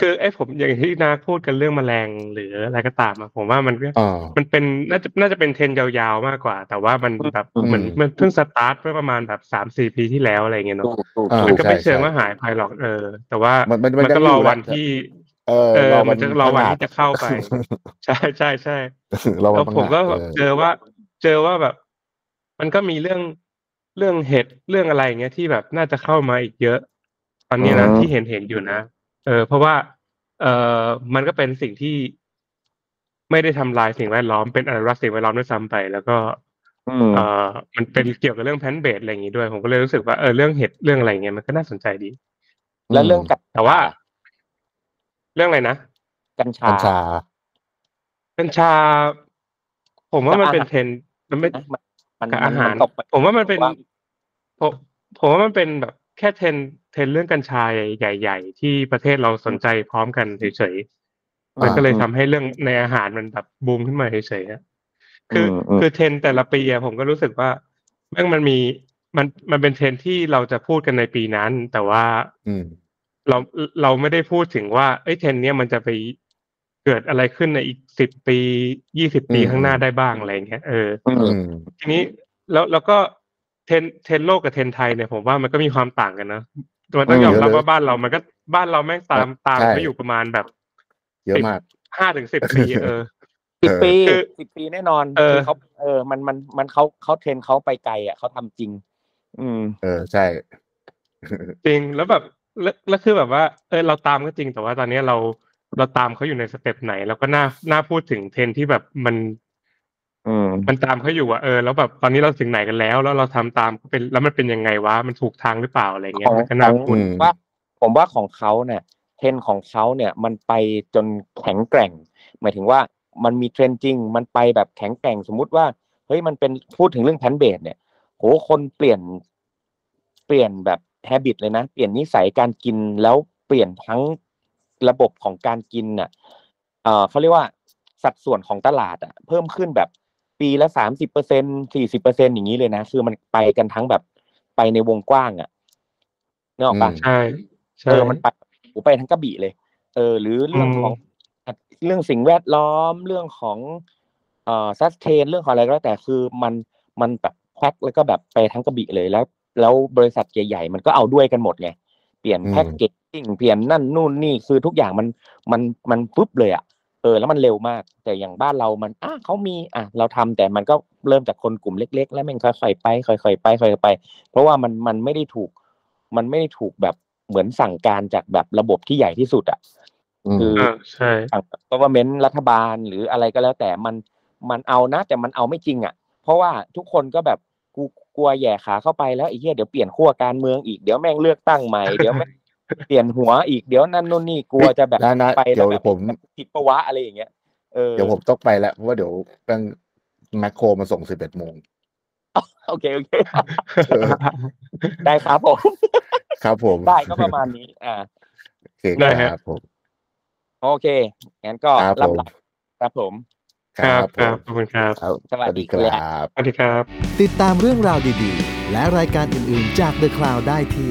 คือไอ้ผมอย่างที่นาพูดกันเรื่องแมลงหรืออะไรก็ตามอะผมว่ามันก็อ่า มันเป็นน่าจะน่าจะเป็นเทรนด์ยาวๆมากกว่า แต่ว่ามันแบบอืม เหมือนมันเพิ่งสตาร์ทเมื่อประมาณแบบสามสี่ปีที่แล้วอะไรเงี้ยถูเนาะกถูกอ่า ถูมันก ก็ไม่ใช่เชิงใช่ว่าหายไปหรอกเออ แต่ว่ามันมันมันก็ยังรยู่อแหละวันที่ เออเออรอมันจะรอวันที่พังจะเข้าไป ใช่ใช่ใช่รอวันแล้วพังผมก็งาดเจอว่า เจอว่าแบบ มันก็มีเรื่องเรื่องเห็ดเรื่องอะไรอย่างเงี้ยที่แบบน่าจะเข้ามาอีกเยอะ ตอนนี้นะอืมที่เห็นเห็นอยู่นะ เออเพราะว่าเออมันก็เป็นสิ่งที่ไม่ได้ทำลายสิ่งแวดล้อมเป็นอนุรักษ์สิ่งแวดล้อมด้วยซ้ำไป แล้วก็อืมเออมันเป็นเกี่ยวกับเรื่องแพลนเบสอะไรอย่างงี้ด้วย ผมก็เลยรู้สึกว่าเออเรื่องเห็ดเรื่องอะไรเงี้ยมันก็น่าสนใจดี แล้วเรื่องกัญแต่ว่า เรื่องอะไรนะกัญชากัญชากัญชา ผมว่ามันกับอาหารเป็นเทรนด์มันไม่นะมันมันกับมัอานหารตกไปผมว่ามันเป็นว่าผมผมว่ามันเป็นแบบ แค่เทรนด์เทรนด์เรื่องกัญชาใหญ่ ๆ ที่ประเทศเราสนใจพร้อมกันเฉยๆมันก็เลยอืมทำให้เรื่องในอาหารมันแบบบูมขึ้นมาเฉยๆอะคืออมอืมคือเทรนด์แต่ละปีอะผมก็รู้สึกว่าแม่งมันมีมันมันเป็นเทรนด์ที่เราจะพูดกันในปีนั้น แต่ว่าอืมเราเราไม่ได้พูดถึงว่าเอ้ยเทรนด์เนี้ยมันจะไปเกิดอะไรขึ้นในอีกสิบปียี่สิบปีอืมข้างหน้าได้บ้างอะไรอย่างเงี้ยเอออืมอืมทีนี้แล้วแล้วก็ เทรนด์เทรนด์โลกกับเทรนด์ไทยเนี่ยผมว่ามันก็มีความต่างกันนะมันต้องอืมยอมรับเยอะเลยว่าบ้านเรามันก็บ้านเราแม่งตามตามใช่ไปอยู่ประมาณแบบเยอะมากห้าถึงสิบปีเออสิบปีคือสิบปีแน่นอนเออคือเขาเออ มันมันมันเขาเขาเทรนด์เขาไปไกลอะเขาทำจริง อืม เออใช่ จริงแล้วแบบแล้วแล้วคือแบบว่า เออเราตามก็จริงแต่ว่าตอนนี้เราเราตามเขาอยู่ใน step ไหน แล้วก็น่าน่าพูดถึงเทรนด์ที่แบบมัน อืมมันตามเขาอยู่อะเออแล้วแบบตอนนี้เราถึงไหนกันแล้ว แล้วเราทำตามก็เป็นแล้วมันเป็นยังไงวะมันถูกทางหรือเปล่าอะไรเงี้ขยองมันก็น่าของพูดอืม ว่าผมว่าของเขาเนี่ยเทรนด์ของเขาเนี่ยมันไปจนแข็งแกร่ง หมายถึงว่ามันมีเทรนด์จริง มันไปแบบแข็งแกร่งสมมุติว่าเฮ้ยมันเป็นพูดถึงเรื่อง plant-based เนี่ยโหคนเปลี่ยน เปลี่ยนแบบ habit เลยนะ เปลี่ยนนิสัยการกินแล้วเปลี่ยนทั้งระบบของการกินน่ะเออเขาเรียกว่าสัดส่วนของตลาดอะ เพิ่มขึ้นแบบ ปีละสามสิบเปอร์เซ็นสี่สิบเปอร์เซ็นอย่างนี้เลยนะ คือมันไปกันทั้งแบบไปในวงกว้างอะนึกออกปะอืมใช่ใช่เออมันไปโอ้ไปทั้งกระบี่เลย เออ หรือเรื่องอืมของเรื่องสิ่งแวดล้อมเรื่องของเอ่อซัสเทนเรื่องของอะไรก็แล้วแต่คือมันมันแบบแพ็คแล้วก็แบบไปทั้งกระบี่เลยแล้ว แล้วบริษัทใหญ่ๆมันก็เอาด้วยกันหมดไงเปลี่ยนอืมแพ็คเกจจิ้งเปลี่ยนนั่นนู่นนี่คือทุกอย่างมันมันมันปุ๊บเลยอะ เออแล้วมันเร็วมาก แต่อย่างบ้านเรามันอะเขามีอะเราทำแต่มันก็เริ่มจากคนกลุ่มเล็ก ๆ แล้วมันค่อยๆไปค่อยๆไปค่อยๆไป เพราะว่ามันมันไม่ได้ถูก มันไม่ได้ถูกแบบเหมือนสั่งการจากแบบระบบที่ใหญ่ที่สุดอะอืมคืออ่าใช่ทาง government รัฐบาลหรืออะไรก็แล้วแต่มันมันเอานะ แต่มันเอาไม่จริงอะ เพราะว่าทุกคนก็แบบกูกลัวแหย่ขาเข้าไปแล้วไอ้เหี้ยเดี๋ยวเปลี่ยนขั้วการเมืองอีกเดี๋ยวแม่งเลือกตั้งใหม่เดี๋ยวแม่ง เปลี่ยนหัวอีกเดี๋ยวนั่นนู่นนี่กลัวจะแบบนะนะไปเดี๋ยวแบบผม ผิดประวะอะไรอย่างเงี้ยเออเดี๋ยวผมต้องไปแล้วเพราะว่าเดี๋ยวแม่งแมคโครมาส่งสิบเอ็ดโมงโอเคโอเคได้ครับผม ครับผมได้ก็ประมาณนี้ อ่า โอเคได้ฮะ ครับผมโอเคงั้นก็ครับรับผมหลับครับผม ครับผครับมขอบคุณครับ ครับสวัสดีคครัรับ สวัสดีครับ ติดตามเรื่องราวดีๆ และรายการอื่นๆจาก The Cloud ได้ที่